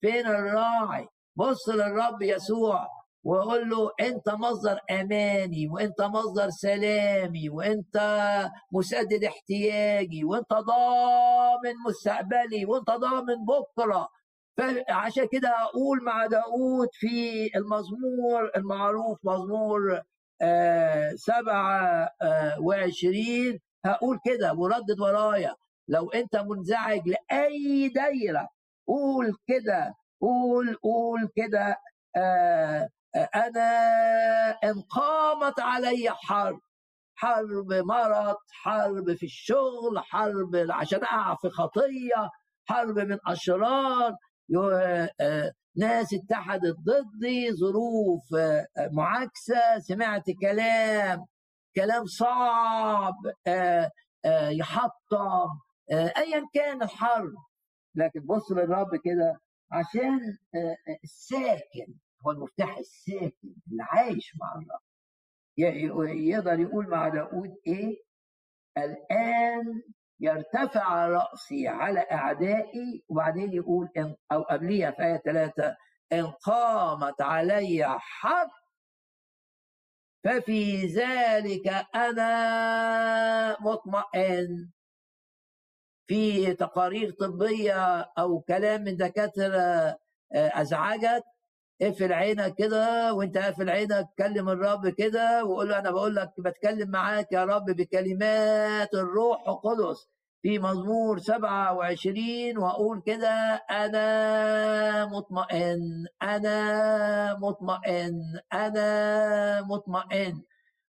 فين الراعي؟ بص للرب يسوع واقول له أنت مصدر أماني وأنت مصدر سلامي وأنت مسدد احتياجي وأنت ضامن مستقبلي وأنت ضامن بكرة فعشان كده أقول مع داود في المزمور المعروف مزمور سبعة آه وعشرين. هقول كده وردد ورايا. لو انت منزعج لأي دايرة قول كده قول قول كده آه أنا إن قامت علي حرب. حرب مرض حرب في الشغل حرب عشان أقع في خطية حرب من أشرار. ناس اتحدت ضدي ظروف معاكسة سمعت كلام كلام صعب يحطم ايا كان الحرب. لكن بص للرب كده عشان الساكن هو المفتاح الساكن اللي عايش مع الله يقدر يقول مع داود إيه؟ الآن يرتفع رأسي على أعدائي وبعدين يقول إن أو قبليها في آية ثلاثة إن قامت علي حرب ففي ذلك أنا مطمئن. في تقارير طبية أو كلام من دكاترة آه، أزعجك اقفل عينك كده وانت قافل عينك كلم الرب كده وقول له أنا بقول لك بتكلم معاك يا رب بكلمات الروح القدس في مزمور 27 وأقول كده أنا مطمئن أنا مطمئن أنا مطمئن.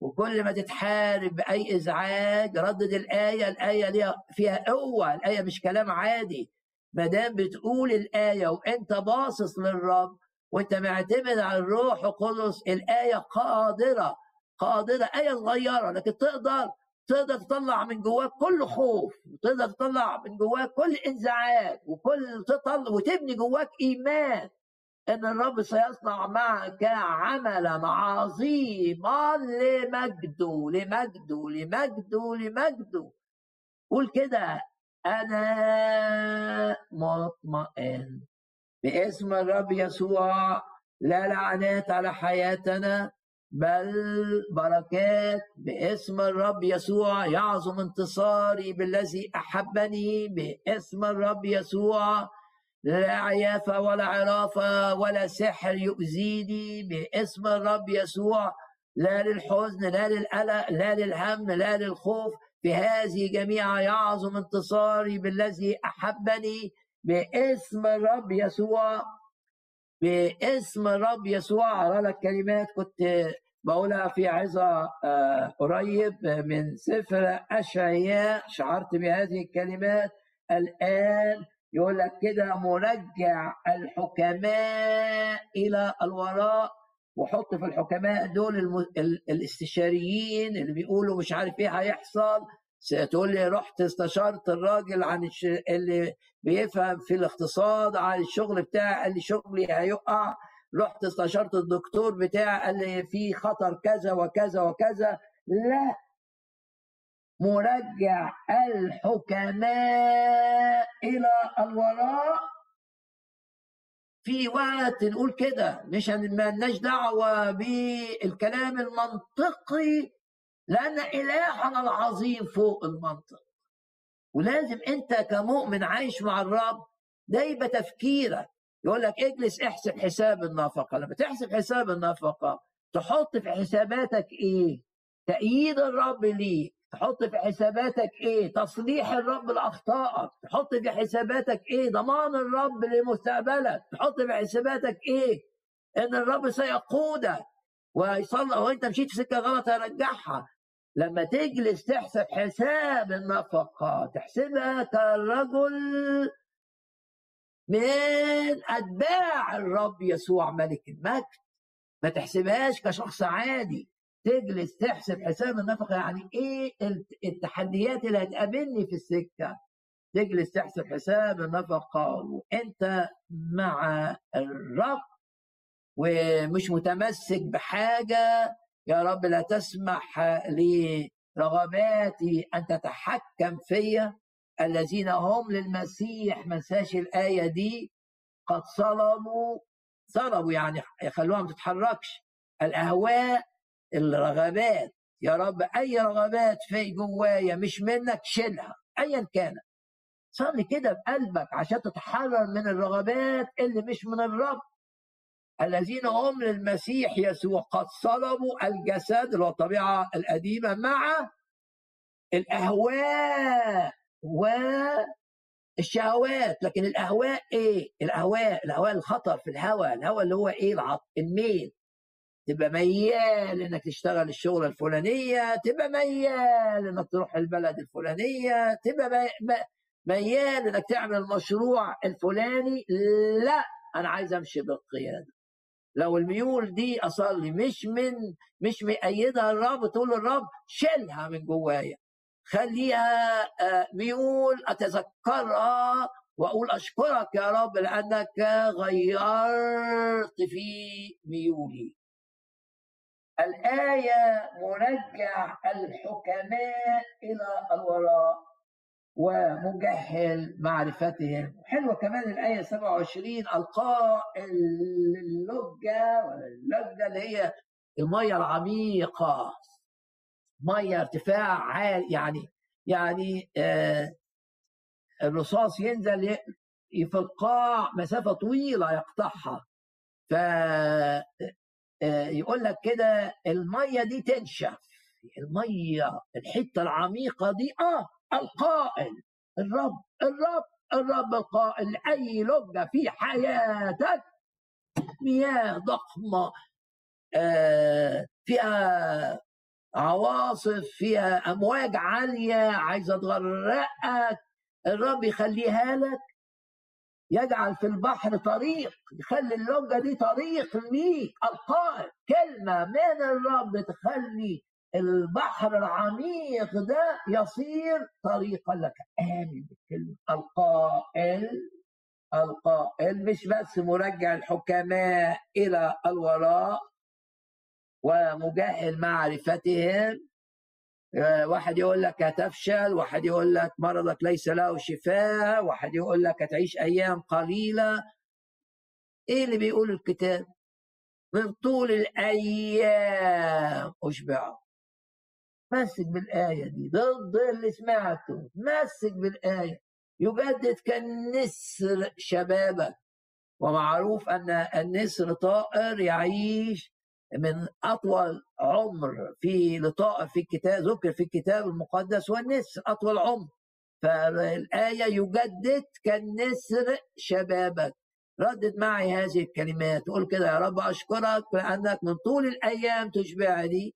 وكل ما تتحارب بأي إزعاج ردد الآية الآية ليها فيها قوة الآية مش كلام عادي. ما دام بتقول الآية وأنت باصص للرب وانت معتمد على الروح القدس. الآية قادرة قادرة. آية صغيرة لكن تقدر تقدر تطلع من جواك كل خوف وتقدر تطلع من جواك كل انزعاج وكل تطلع وتبني جواك إيمان إن الرب سيصنع معك عملا عظيما لمجده لمجده لمجده لمجده. قول كده أنا مطمئن. باسم الرب يسوع لا لعنات على حياتنا بل بركات باسم الرب يسوع. يعظم انتصاري بالذي أحبني باسم الرب يسوع. لا عيافة ولا عرافة ولا سحر يؤذيني باسم الرب يسوع. لا للحزن لا للقلق لا للهم لا للخوف. في هذه جميعا يعظم انتصاري بالذي أحبني باسم الرب يسوع باسم الرب يسوع. أرى لك كلمات كنت بقولها في عظة آه، قريب من سفر أشعياء. شعرت بهذه الكلمات الآن. يقول لك كده مرجع الحكماء إلى الوراء. وحط في الحكماء دول الاستشاريين اللي بيقولوا مش عارف إيه هيحصل. تقول لي رحت استشرت الراجل عن. اللي بيفهم في الاقتصاد عن الشغل بتاعي قال لي شغلي هيقع. رحت استشرت الدكتور بتاعي قال لي في خطر كذا وكذا وكذا. لا. مرجع الحكماء إلى الوراء. في وقت نقول كده مش مالناش دعوة بالكلام المنطقي. لأن إلهنا العظيم فوق المنطق. ولازم انت كمؤمن عايش مع الرب يبقى تفكيرك. يقول لك اجلس احسب حساب النفقة. لما تحسب حساب النفقة تحط في حساباتك إيه؟ تأييد الرب ليك. تحط في حساباتك إيه؟ تصليح الرب لأخطائك. تحط في حساباتك إيه؟ ضمان الرب لمستقبلك. تحط في حساباتك إيه؟ ان الرب سيقودك. ويصلح وانت مشيت في سكة غلط هيرجعها لما تجلس تحسب حساب النفقة تحسبها كرجل من أتباع الرب يسوع ملك المجد. ما تحسبهاش كشخص عادي. تجلس تحسب حساب النفقة يعني إيه التحديات اللي هتقابلني في السكة. تجلس تحسب حساب النفقة وأنت مع الرب ومش متمسك بحاجة يا رب لا تسمح لي رغباتي أن تتحكم فيا. الذين هم للمسيح ما ننساش الآية دي قد صلبوا صلبوا يعني يخلوها ما تتحركش. الأهواء الرغبات. يا رب أي رغبات في جوايا مش منك شيلها أيا كانت صلي كده بقلبك عشان تتحرر من الرغبات اللي مش من الرب. الذين هم للمسيح يسوع. قد صلبوا الجسد اللي هو الطبيعة القديمة مع الأهواء والشهوات لكن الأهواء إيه؟ الأهواء الأهواء الخطر في الهواء. الهواء اللي هو إيه؟ العط الميل. تبقى ميال إنك تشتغل الشغلة الفلانية تبقى ميال إنك تروح البلد الفلانية تبقى ميال إنك تعمل المشروع الفلاني. لا أنا عايز أمشي بالقيادة. لو الميول دي أصلي مش من مش مأيدها الرب تقول للرب شيلها من جوايا. خليها آه، ميول أتذكرها وأقول أشكرك يا رب لأنك غيرت في ميولي. الآية مرجع الحكماء إلى الوراء. ومجهل معرفتهم. حلوة كمان الآية 27 القاء اللجة اللجة اللي هي المية العميقة. مية ارتفاع عالي يعني يعني آه الرصاص ينزل في القاع مسافة طويلة يقطعها. ف آه، يقول لك كده المية دي تنشف. المية الحتة العميقة دي آه القائل الرب الرب الرب القائل أي لجة في حياتك مياه ضخمة آه، فيها عواصف فيها أمواج عالية عايزة تغرقك الرب يخليها لك يجعل في البحر طريق يخلي اللغة دي طريق ليك القائل كلمة من الرب تخلي البحر العميق ده يصير طريقا لك. آمن بالكلمة. القائل القائل مش بس مرجع الحكماء إلى الوراء ومجهل معرفتهم. آه، واحد يقول لك هتفشل واحد يقول لك مرضك ليس له شفاء واحد يقول لك هتعيش أيام قليلة. إيه اللي بيقول الكتاب؟ من طول الأيام أشبعه. مسك بالآية دي ضد اللي سمعته مسك بالآية. يجدد كالنسر شبابك. ومعروف أن النسر طائر يعيش من أطول عمر في لطائف في الكتاب ذكر في الكتاب المقدس والنسر أطول عمر. فالآية يجدد كالنسر شبابك. ردد معي هذه الكلمات قول كده يا رب أشكرك لأنك من طول الأيام تشبعني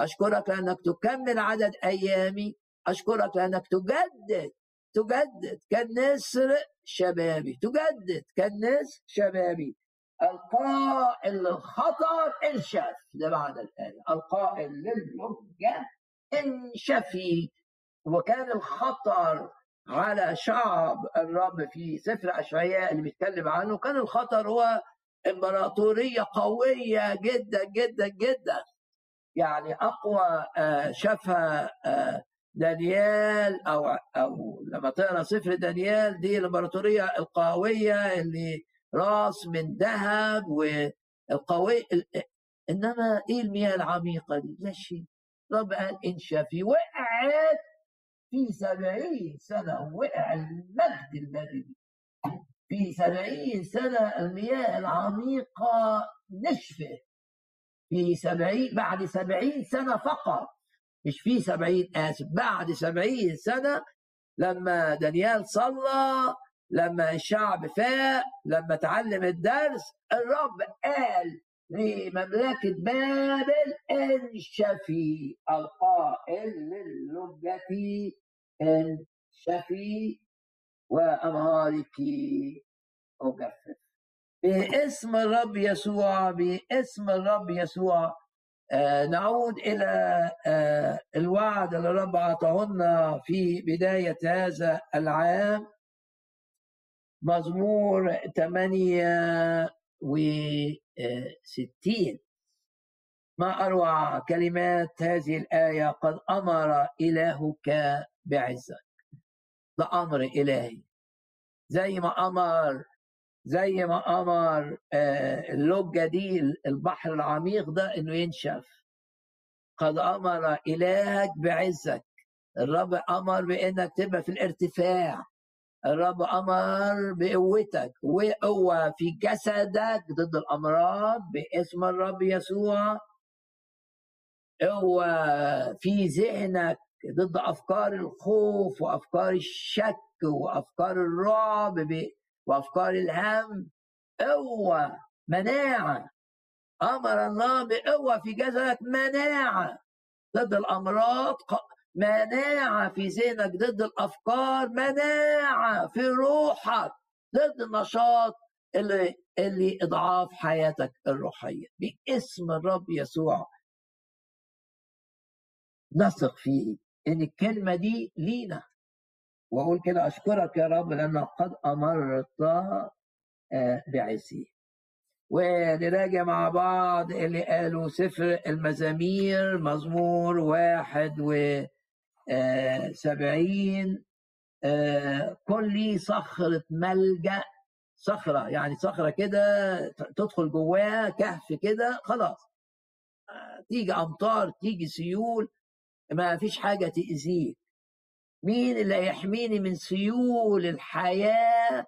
أشكرك لأنك تكمل عدد أيامي. أشكرك لأنك تجدد تجدد كالنسر شبابي تجدد كالنسر شبابي. القائل للخطر انشف ده معنى الآية. القائل للمرجة انشفي وكان الخطر على شعب الرب في سفر أشعياء اللي بيتكلم عنه. كان الخطر هو إمبراطورية قوية جدا جدا جدا. يعني أقوى آه، شافها آه، دانيال أو أو لما تقرأ سفر دانيال دي الإمبراطورية القوية اللي راس من ذهب والقوي إنما إيه المياه العميقة دي؟ لا شيء. رب قال انشفي وقعت في سبعين سنة وقع المجد الذي في سبعين سنة المياه العميقة نشفت. في سبعين بعد سبعين سنة فقط. مش في سبعين آسف بعد سبعين سنة لما دانيال صلى لما الشعب فاق لما تعلم الدرس الرب قال لمملكة بابل انشفي القائل للجة انشفي وأنهارك أجفف. باسم الرب يسوع باسم الرب يسوع. آه نعود إلى آه الوعد اللي الرب أعطاهن في بداية هذا العام. مزمور 68 ما أروع كلمات هذه الآية؟ قد أمر إلهك بعزك. ده أمر إلهي. زي ما أمر زي ما أمر آه، اللجة دي البحر العميق ده إنه ينشف. قد أمر إلهك بعزك. الرب أمر بإنك تبقى في الارتفاع. الرب أمر بقوتك. وقوة في جسدك ضد الأمراض باسم الرب يسوع. قوة في ذهنك ضد أفكار الخوف وأفكار الشك وأفكار الرعب وأفكار الهم قوة مناعة. أمر الله بقوة في جسدك مناعة. ضد الأمراض مناعة في ذهنك ضد الأفكار مناعة في روحك. ضد النشاط اللي اللي إضعاف حياتك الروحية. باسم الرب يسوع. نثق فيه إن الكلمة دي لينا. وأقول كده أشكرك يا رب لأنك قد أمرت آه، بعزي. ونراجع مع بعض اللي قالوا سفر المزامير مزمور واحد و آه، آه، كل صخرة ملجأ صخرة يعني صخرة كده تدخل جواها كهف كده خلاص. تيجي أمطار تيجي سيول ما فيش حاجة تأذيك مين اللي هيحميني من سيول الحياة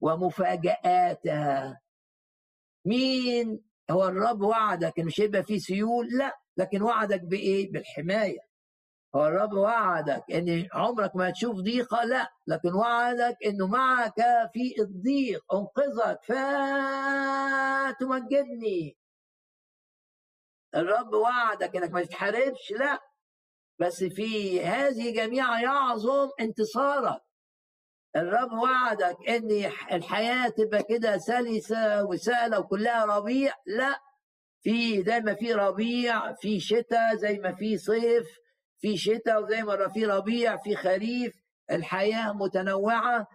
ومفاجآتها؟ مين؟ هو الرب وعدك إن مش هيبقى فيه سيول؟ لا لكن وعدك بإيه؟ بالحماية. هو الرب وعدك إن عمرك ما تشوف ضيقة؟ لا لكن وعدك إنه معك في الضيق. أنقذك. فتمجدني الرب وعدك إنك ما تتحاربش؟ لا. بس في هذه جميعها يعظم انتصارك الرب وعدك إن الحياة تبقى كده سلسة وسهلة وكلها ربيع. لا في زي ما في ربيع في شتاء زي ما في صيف في شتاء وزي ما في ربيع في خريف. الحياة متنوعة.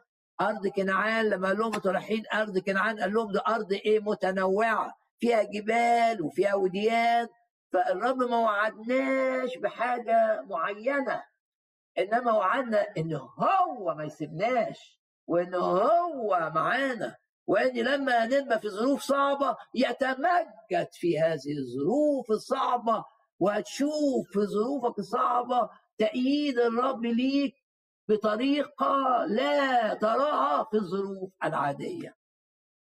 أرض كنعان لما قال لهم رايحين أرض كنعان قال لهم دي أرض إيه متنوعة؟ فيها جبال وفيها وديان. فالرب ما وعدناش بحاجة معينة إنما وعدنا إن هو ما يسيبناش وإن هو معانا وإن لما نبقى في ظروف صعبة يتمجد في هذه الظروف الصعبة وهتشوف في ظروفك الصعبة تأييد الرب ليك بطريقة لا تراها في الظروف العادية.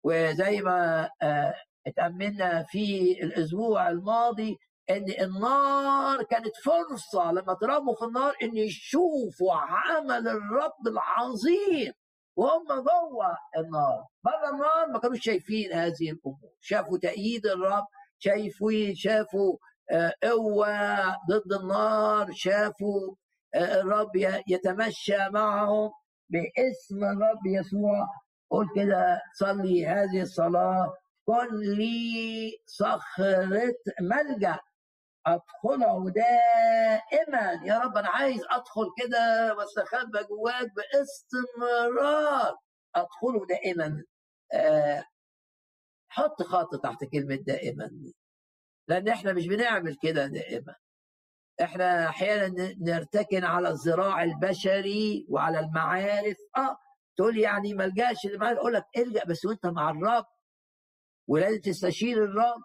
وزي ما آه، اتأملنا في الأسبوع الماضي إن النار كانت فرصة لما ترموا في النار إن يشوفوا عمل الرب العظيم. وهم جوه النار. بره النار ما كانوش شايفين هذه الأمور. شافوا تأييد الرب شايفوا شافوا آه، قوة ضد النار شافوا آه، الرب يتمشى معهم باسم الرب يسوع. قول كده صلي هذه الصلاة. كن لي صخرة ملجأ. أدخله دائما. يا رب أنا عايز أدخل كده وأستخبى جواك باستمرار. أدخله دائما. آه حط خط تحت كلمة دائما. لأن إحنا مش بنعمل كده دائما. إحنا أحيانا نرتكن على الذراع البشري وعلى المعارف. آه تقول يعني ما الجاش أقول لك إلجأ بس وأنت مع الرب. ولازم تستشير الرب.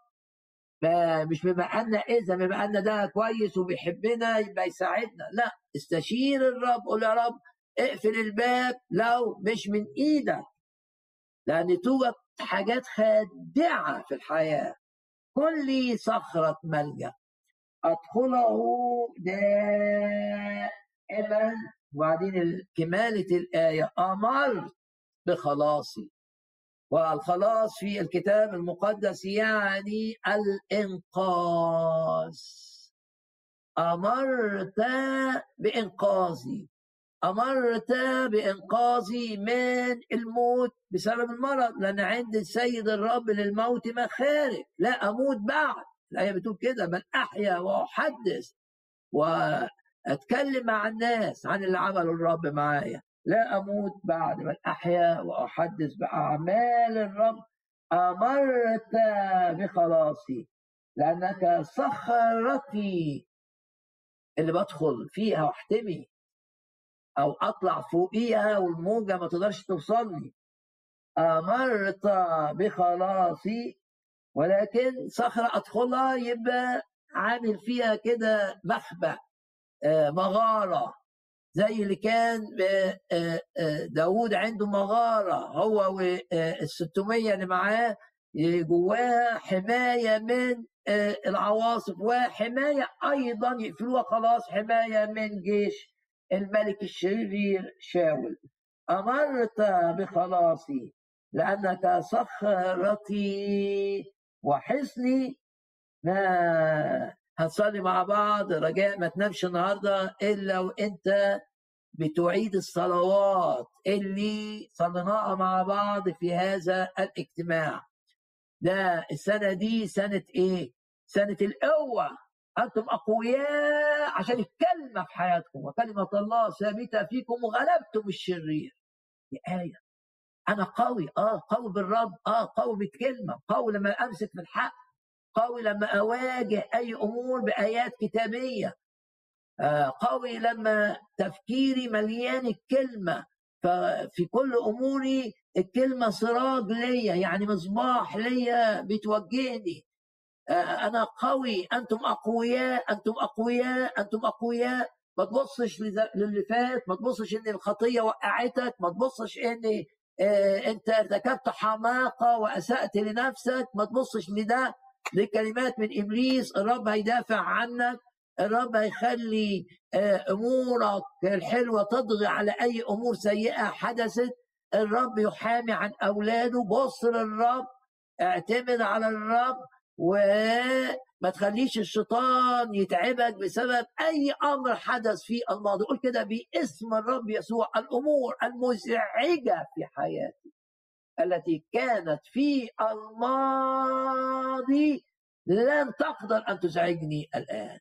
مش بما أن إذا بما أن ده كويس وبيحبنا يبقى يساعدنا. لا استشير الرب قول يا رب اقفل الباب لو مش من إيدك. لأن توجد حاجات خادعة في الحياة. كل صخرة ملجأ. أدخله دائما. وبعدين كمالة الآية أمرت بخلاصي. والخلاص في الكتاب المقدس يعني الإنقاذ. أمرت بإنقاذي. أمرت بإنقاذي من الموت بسبب المرض لأن عند السيد الرب للموت مخارج لا أموت بعد. الآية بتقول كده من أحيا وأحدث وأتكلم مع الناس عن اللي عمله الرب معايا. لا أموت بعد بل أحيا وأحدث بأعمال الرب أمرت بخلاصي لأنك صخرتي اللي بدخل فيها واحتمي أو أطلع فوقيها والموجة ما تقدرش توصل لي أمرت بخلاصي ولكن صخرة أدخلها يبقى عامل فيها كده مخبأ آه، مغارة. زي اللي كان آه، آه، داود عنده مغارة هو والستمية اللي معاه جواها حماية من العواصف وحماية أيضا يقفلوها خلاص حماية من جيش الملك الشرير شاول. أمرت بخلاصي لأنك صخرتي وحصني ما هنصلي مع بعض رجاء ما تنامش النهارده إلا وإنت بتعيد الصلوات اللي صليناها مع بعض في هذا الاجتماع. ده السنة دي سنة إيه؟ سنة القوة. أنتم أقوياء عشان الكلمة في حياتكم وكلمة الله ثابتة فيكم وغلبتم الشرير. دي آية. أنا قوي. آه قوي بالرب. آه قوي بالكلمة. قوي لما أمسك في الحق قوي لما أواجه أي أمور بآيات كتابية. آه قوي لما تفكيري مليان الكلمة. ففي كل أموري الكلمة سراج ليا يعني مصباح ليا بتوجهني. آه أنا قوي. أنتم أقوياء أنتم أقوياء أنتم أقوياء. ما تبصش للي فات ما تبصش ان الخطية وقعتك. ما تبصش ان آه أنت ارتكبت حماقة وأسأت لنفسك. ما تبصش لده. دي كلمات من إبليس الرب هيدافع عنك الرب هيخلي آه، أمورك الحلوة تضغي على أي أمور سيئة حدثت. الرب يحامي عن أولاده. بص للرب اعتمد على الرب وما تخليش الشيطان يتعبك بسبب أي أمر حدث في الماضي. قول كده باسم الرب يسوع الأمور المزعجة في حياتي. التي كانت في الماضي لن تقدر أن تزعجني الآن.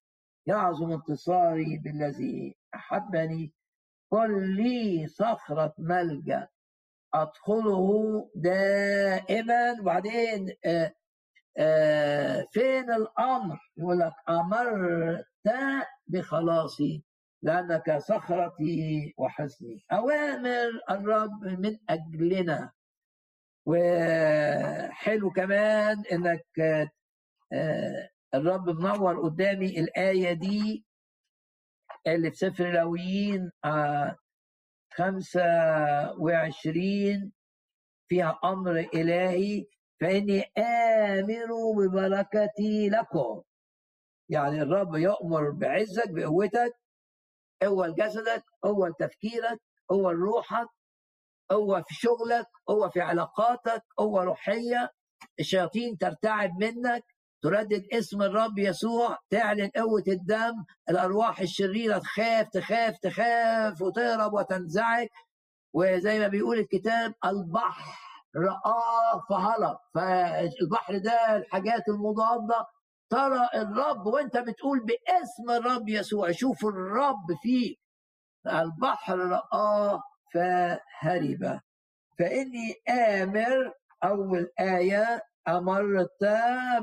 يعظم انتصاري بالذي أحبني قل لي صخرة ملجأ أدخله دائما. وبعدين آآ آآ فين الأمر؟ يقول لك أمرت بخلاصي لأنك صخرتي وحسني أوامر الرب من أجلنا. وحلو كمان إنك آه، الرب منور قدامي الآية دي اللي في سفر لاويين آه، خمسة وعشرين فيها أمر إلهي فإني آمر ببركتي لكم. يعني الرب يأمر بعزك بقوتك أول جسدك أول تفكيرك أول روحك هو في شغلك هو في علاقاتك هو روحية. الشياطين ترتعب منك. تردد اسم الرب يسوع تعلن قوة الدم. الأرواح الشريرة تخاف تخاف تخاف وتهرب وتنزعج. وزي ما بيقول الكتاب البحر رآه فهرب. فالبحر ده الحاجات المضادة. ترى الرب وانت بتقول باسم الرب يسوع شوف الرب فيك البحر رآه فهرب. فإني آمر أول آية أمرت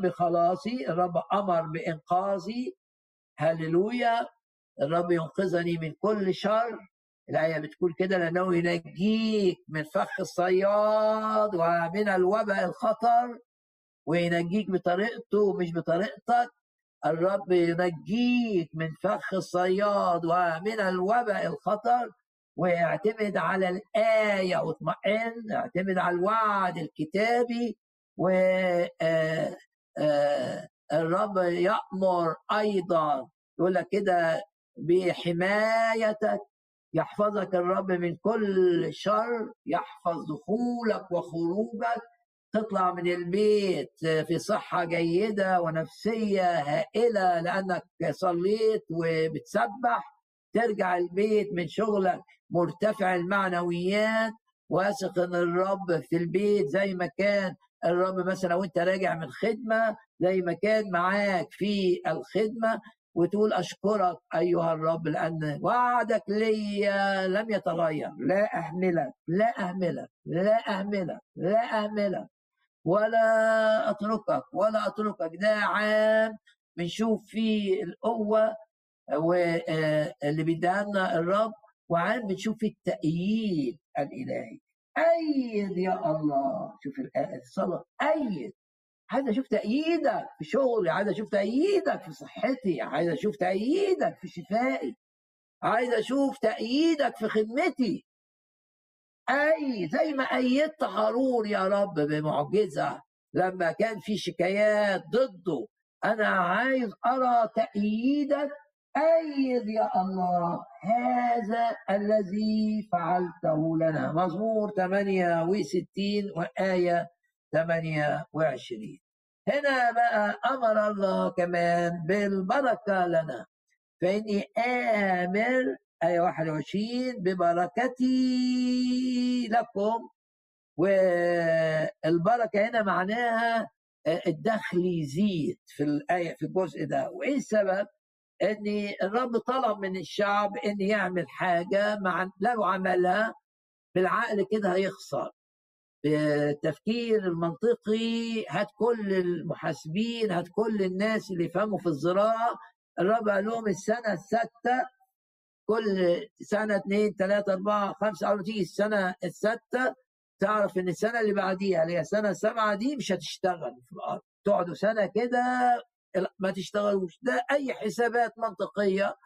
بخلاصي الرب أمر بإنقاذي. هللويا. الرب ينقذني من كل شر. الآية بتقول كده لأنه ينجيك من فخ الصياد ومن الوباء الخطر وينجيك بطريقته مش بطريقتك. الرب ينجيك من فخ الصياد ومن الوباء الخطر. ويعتمد على الآية واطمئن اعتمد على الوعد الكتابي و آه، آه، الرب يأمر أيضا. يقول لك كده بحمايتك يحفظك الرب من كل شر يحفظ دخولك وخروجك. تطلع من البيت في صحة جيدة ونفسية هائلة لأنك صليت وبتسبح. ترجع البيت من شغلك مرتفع المعنويات واثق إن الرب في البيت زي ما كان الرب مثلا وأنت راجع من خدمة زي ما كان معاك في الخدمة وتقول أشكرك أيها الرب لأن وعدك لي لم يتغير. لا أهملك لا أهملك لا أهملك لا أهملك. ولا أتركك ولا أتركك. ده عام بنشوف فيه القوة واللي بيديها لنا الرب وعام بنشوف فيه التأييد الإلهي. أيد يا الله. شوف الآية الصلاة. أيد. عايز أشوف تأييدك في شغلي. عايز أشوف تأييدك في صحتي. عايز أشوف تأييدك في شفائي. عايز أشوف تأييدك في خدمتي. أي زي ما أيدت هارون يا رب بمعجزة لما كان في شكايات ضده. أنا عايز أرى تأييدك أيد يا الله هذا الذي فعلته لنا. مزمور 68 وآية 28 هنا بقى أمر الله كمان بالبركة لنا. فإني آمر آية 21 ببركتي لكم. والبركة هنا معناها الدخل يزيد في الآية في الجزء ده. وإيه السبب؟ ان الرب طلب من الشعب ان يعمل حاجة مع لو عملها بالعقل كده هيخسر. بالتفكير المنطقي هات كل المحاسبين هات كل الناس اللي يفهموا في الزراعة. الرب قال لهم السنة السادسة كل سنة اثنين ثلاثة اربعة خمسة اول تيجي السنة السادسة تعرف إن السنة اللي بعديها اللي هي السنة السابعه دي مش هتشتغل في الأرض. تقعدوا سنة كده ما تشتغلوش. ده أي حسابات منطقية.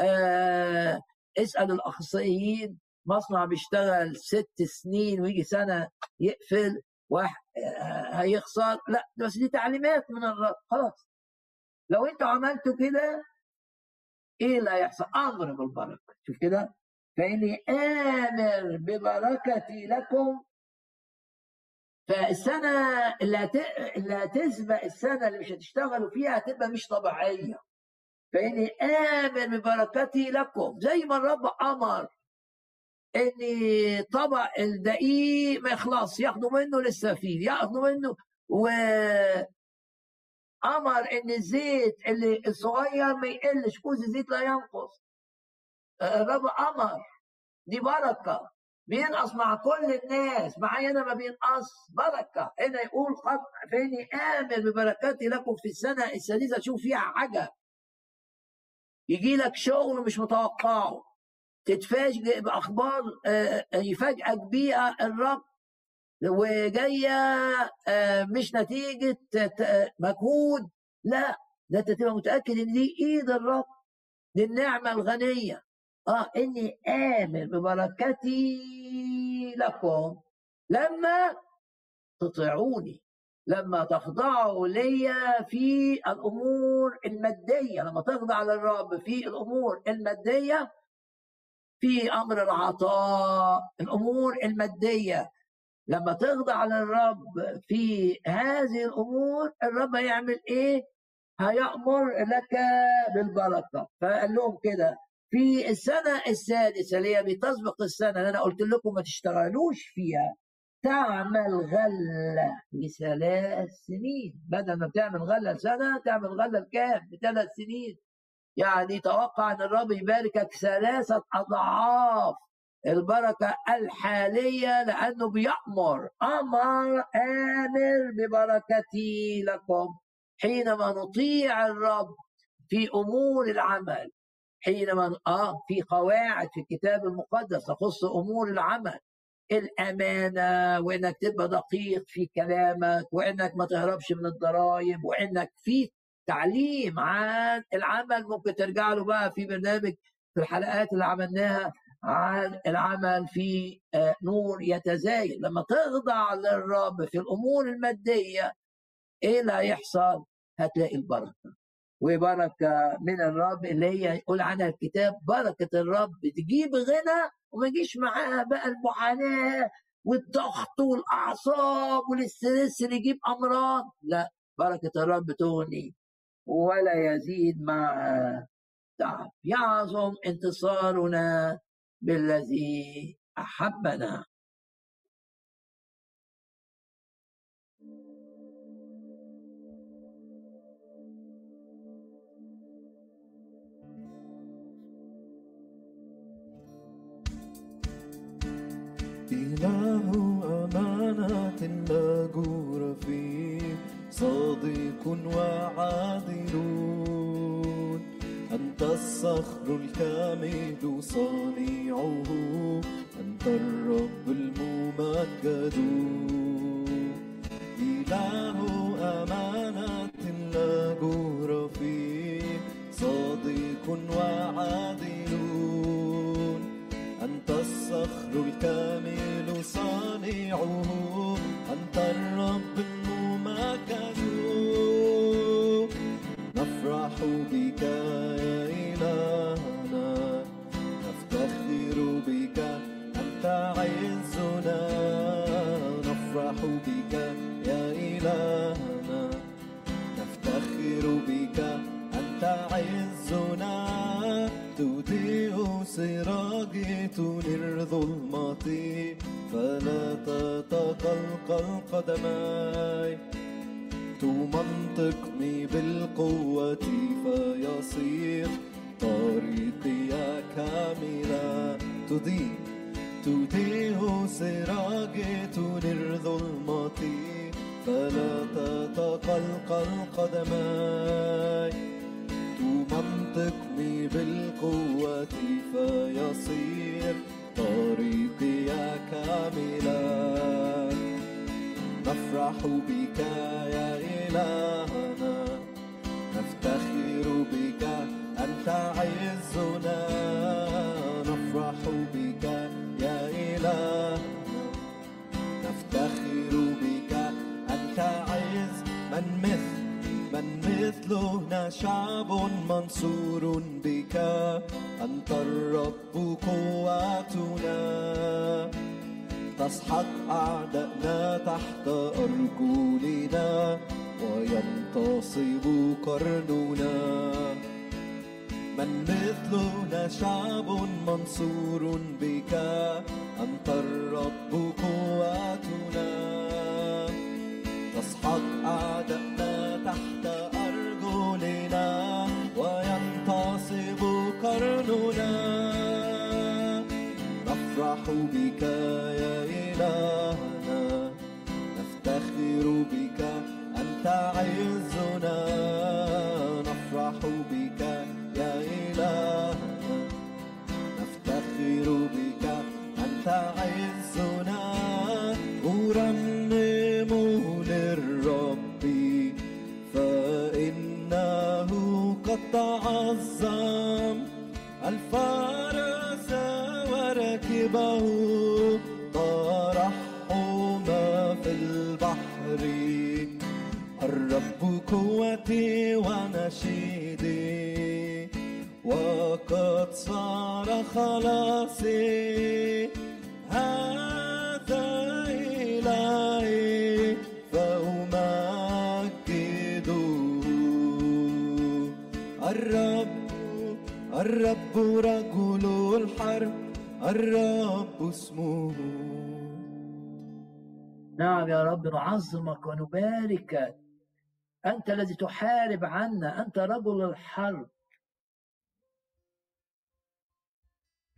آه اسأل الأخصائيين. مصنع بيشتغل ست سنين ويجي سنة يقفل آه هيخسر. لا بس دي تعليمات من الرب خلاص. لو أنتوا عملتوا كده إيه اللي هيحصل؟ أمر بالبركة. شوف كده. فإني آمر ببركتي لكم فالسنة اللي. اللي هتسبق السنة اللي مش هتشتغلوا فيها هتبقى مش طبيعية. فإني آمن ببركتي لكم. زي ما الرب أمر ان طبق الدقيق ما يخلص. ياخدوا منه لسه فيه. ياخدوا منه. و أمر إن الزيت اللي الصغير ما يقلش. كوز الزيت لا ينقص. الرب أمر. دي بركة. بينقص مع كل الناس؟ معايا أنا ما بينقص بركة. هنا يقول قد فاني آمن ببركاتي لكم في السنة السادسة. شوف فيها عجب يجي لك شغل مش متوقعه. تتفاجئ بأخبار يفاجئك بيها الرب. وجاية مش نتيجة مجهود. لا ده أنت تبقى متأكد إن دي إيد الرب دي النعمه الغنية. آه اني آمن ببركتي لكم. لما تطيعوني لما تخضعوا لي في الأمور المادية لما تخضع للرب في الأمور المادية في أمر العطاء الأمور المادية. لما تخضع للرب في هذه الأمور الرب هيعمل إيه؟ هيأمر لك بالبركة. فقال لهم كده في السنة السادسة اللي هي بتسبق السنة اللي أنا قلت لكم ما تشتغلوش فيها تعمل غلة لثلاث سنين. بدل ما بتعمل غلة لسنة تعمل غلة لكام؟ لثلاث سنين. يعني توقع أن الرب يباركك ثلاثة أضعاف البركة الحالية لأنه بيأمر. أمر آمر ببركتي لكم حينما نطيع الرب في أمور العمل. حينما آه في قواعد في الكتاب المقدس تخص أمور العمل. الأمانة وإنك تبقى دقيق في كلامك وإنك ما تهربش من الضرائب وإنك في تعليم عن العمل. ممكن ترجع له بقى في برنامج في الحلقات اللي عملناها عن العمل في نور يتزايد. لما تخضع للرب في الأمور المادية إيه اللي هيحصل؟ هتلاقي البركة. وبركة من الرب اللي هي يقول عنها الكتاب بركة الرب تجيب غنى وما يجيش معاها بقى المعاناة والضغط والأعصاب والاسترس اللي يجيب أمراض. لا بركة الرب تغني ولا يزيد مع تعب. يعظم انتصارنا بالذي أحبنا. أمانة لا جور رفيق صادق وعادل. أنت الصخر الكامل صانعه. أنت الرب الممجد. إله أمانة لا جور فيه. صادق وعادل. الصخر الكامل صانعه. الرب قوتي ونشيدي. وقد صار خلاصي. هذا إلهي فأمجده. الرب الرب رجل الحرب. الرب اسمه. نعم يا رب نعظمك ونباركك أنت الذي تحارب عنا أنت رجل الحرب.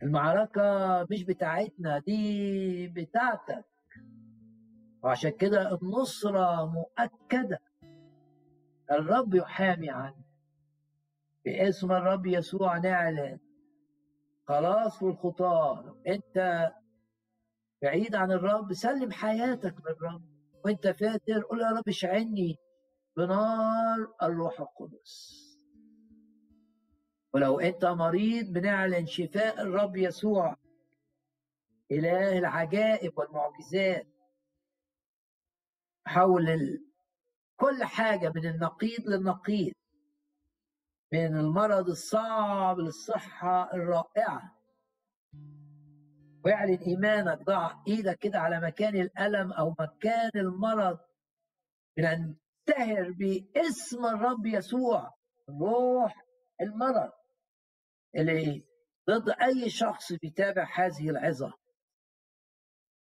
المعركة مش بتاعتنا دي بتاعتك. وعشان كده النصرة مؤكدة. الرب يحامي عنا. باسم الرب يسوع نعلن. خلاص للخطاة أنت بعيد عن الرب سلم حياتك للرب. وأنت فاتر قول يا رب اشعني بنار الروح القدس. ولو أنت مريض بنعلن شفاء الرب يسوع. إله العجائب والمعجزات. حول. كل حاجة من النقيض للنقيض. من المرض الصعب للصحة الرائعة. واعلن إيمانك ضع إيدك كده على مكان الألم أو مكان المرض. بننتهر باسم الرب يسوع روح المرض اللي ضد أي شخص بيتابع هذه العظة.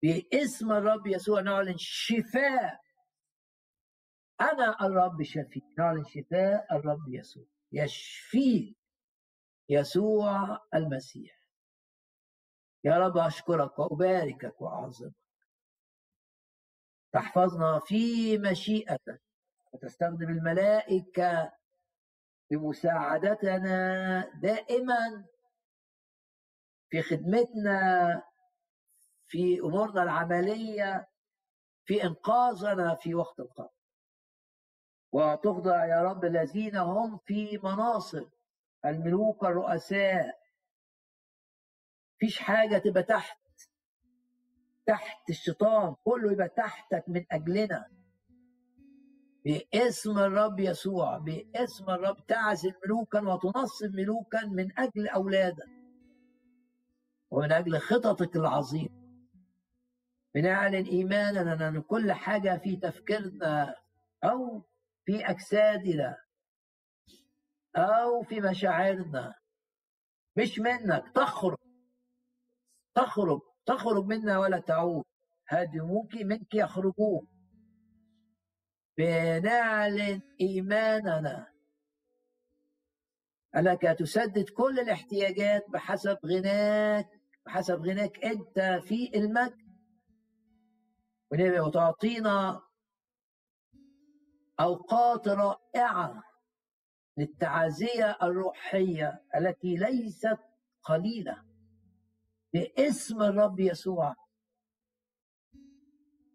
باسم الرب يسوع نعلن شفاء. أنا الرب شفيك نعلن شفاء الرب يسوع. يشفيك يسوع المسيح. يا رب أشكرك وأباركك وأعظمك. تحفظنا في مشيئتك. وتستخدم الملائكة بمساعدتنا دائما في خدمتنا في أمورنا العملية في إنقاذنا في وقت القرب. وتخضع يا رب الذين هم في مناصب الملوك الرؤساء فيش حاجة تبقى تحت تحت الشيطان كله يبقى تحتك من أجلنا. باسم الرب يسوع باسم الرب تعزل ملوكا وتنصب ملوكا من أجل أولادك ومن أجل خططك العظيمة. بنعلن إيماننا أن كل حاجة في تفكيرنا أو في أجسادنا أو في مشاعرنا مش منك تخرج تخرج تخرج منا ولا تعود. هدموك منك يخرجون. بنعلن إيماننا. أنك تسدد كل الاحتياجات بحسب غناك بحسب غناك أنت في المجد وتعطينا أوقات رائعة للتعازية الروحية التي ليست قليلة. باسم الرب يسوع.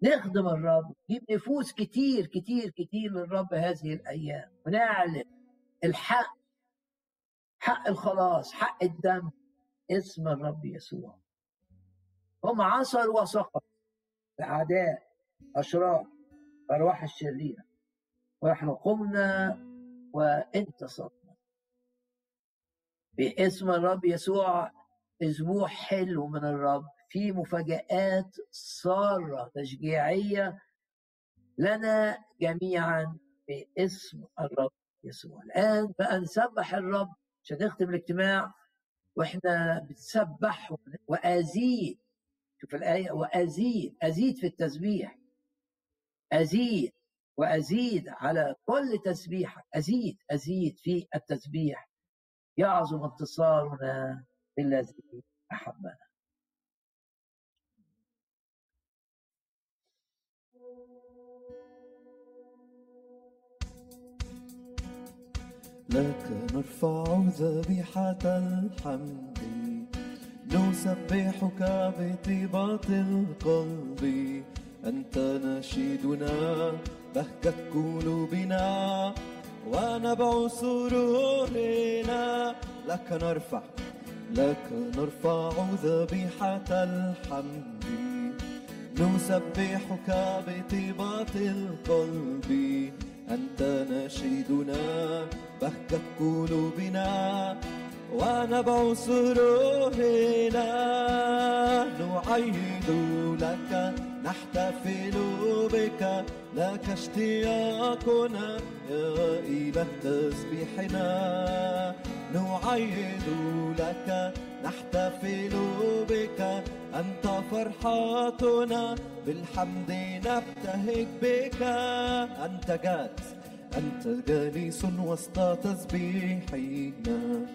نخدم الرب نجيب نفوس كتير كتير كتير للرب هذه الأيام. ونعلن الحق حق الخلاص حق الدم اسم الرب يسوع. هم عصروا وسقطوا الأعداء أشرار أرواح الشريرة. ونحن قمنا وانتصرنا باسم الرب يسوع أسبوع حلو من الرب. في مفاجآت سارة تشجيعية لنا جميعا باسم الرب يسوع. الآن بقى نسبح الرب عشان نختم الاجتماع. وإحنا بنسبح وأزيد شوف الآية وأزيد أزيد في التسبيح. أزيد وأزيد على كل تسبيحة أزيد أزيد في التسبيح. يعظم انتصارنا بالذي أحبنا. لك نرفع ذبيحة الحمد. نسبحك بطيبة القلب. أنت نشيدنا بهجة قلوبنا. ونبع سرورنا. لك نرفع لك نرفع ذبيحة الحمد. نسبحك بطيبة القلب. أنت نشيدنا بهجة قلوبنا ونبع سرورنا نعيد لك نحتفل بك لك اشتياقنا يا إله تسبيحنا. نعيد لك نحتفل بك أنت فرحاتنا بالحمد نبتهج بك. أنت جالس أنت جالس وسط تسبيحنا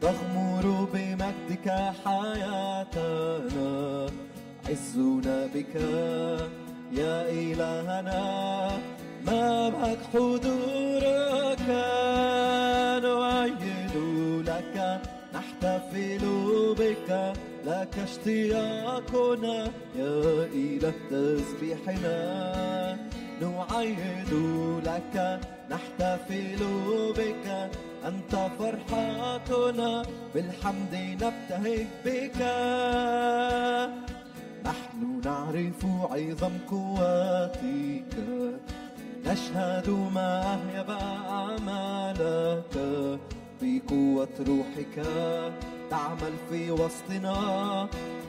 تغمر بمجدك حياتنا. عزنا بك يا إلهنا. ما بك حضورك نؤيد لك نحتفل بك لك اشتياقنا يا إله تسبيحنا. نعيد لك نحتفل بك. أنت فرحاتنا بالحمد نبتهج بك. نحن نعرف عظم قواتك. نشهد ما أهيب أعمالك بقوة روحك تعمل في وسطنا.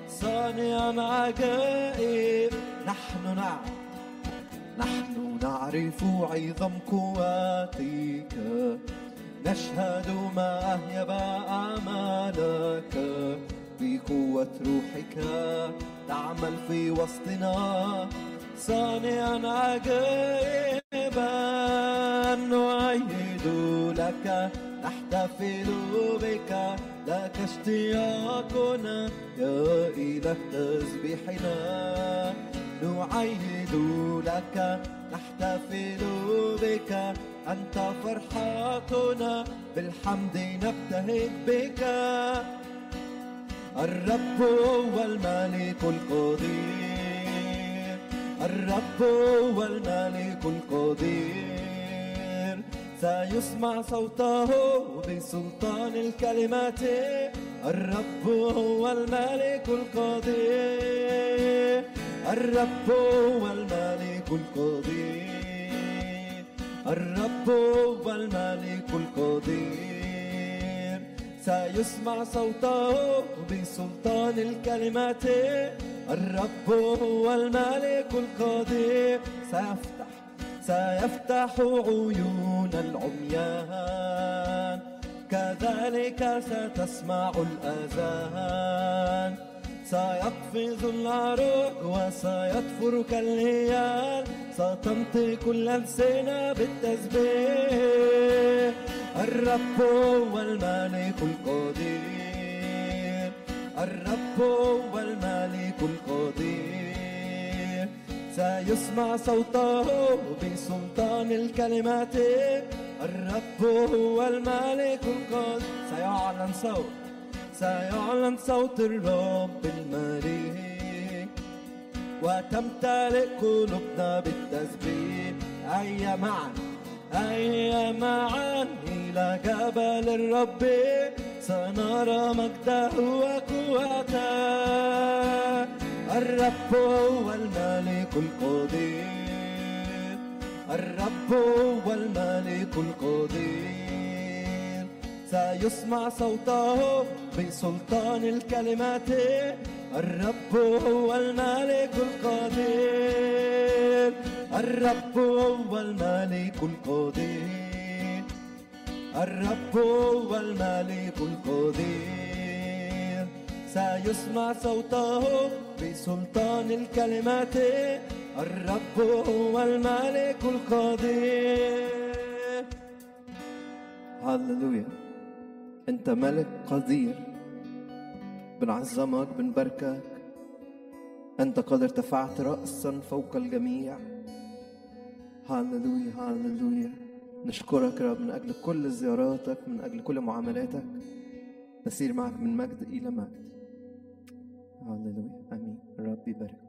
صانعا عجائب نحن نعرف نحن نعرف عظم قواتك. نشهد ما أهيب أعمالك بقوة روحك تعمل في وسطنا. صانعا عجائبا نؤيد لك نحتفل بك لك اشتياقنا يا إله تسبيحنا نعيد لك نحتفل بك أنت فرحتنا. بالحمد نبتهج بك. الرب هو الملك القدير. الرب هو الملك القدير. سيسمع صوته بسلطان الكلمات. الرب هو الملك القدير الرب هو الملك القدير الرب هو الملك القدير سيسمع صوته بسلطان الكلمات. الرب هو الملك القدير سيفتح سيفتح عيون العميان. كذلك ستسمع الأذان. سيقفز العروق وسيطفر كالهيال ستنطق الألسنة بالتسبيح. الرب هو الملك القدير الرب هو الملك القدير سيسمع صوته بسلطان الكلمات. الرب هو الملك القدير سيعلن صوت سيعلن صوت الرب الملك وتمتلئ قلوبنا بالتسبيح. هيا معا هيا معا إلى جبل الرب. سنرى مجده وقوته. الرب هو الملك القدير. الرب هو الملك القدير. سيسمع صوته بسلطان الكلمات. الرب هو الملك القدير. الرب هو الملك القدير. الرب هو الملك القدير. سيسمع صوته بسلطان الكلمات الرب هو الملك القدير هللويا. أنت ملك قدير. بنعظمك بنباركك. أنت قد ارتفعت راسا فوق الجميع. هللويا هللويا. نشكرك رب من أجل كل زياراتك من أجل كل معاملاتك. نسير معك من مجد إلى مجد. هللويا امين الرب يبارك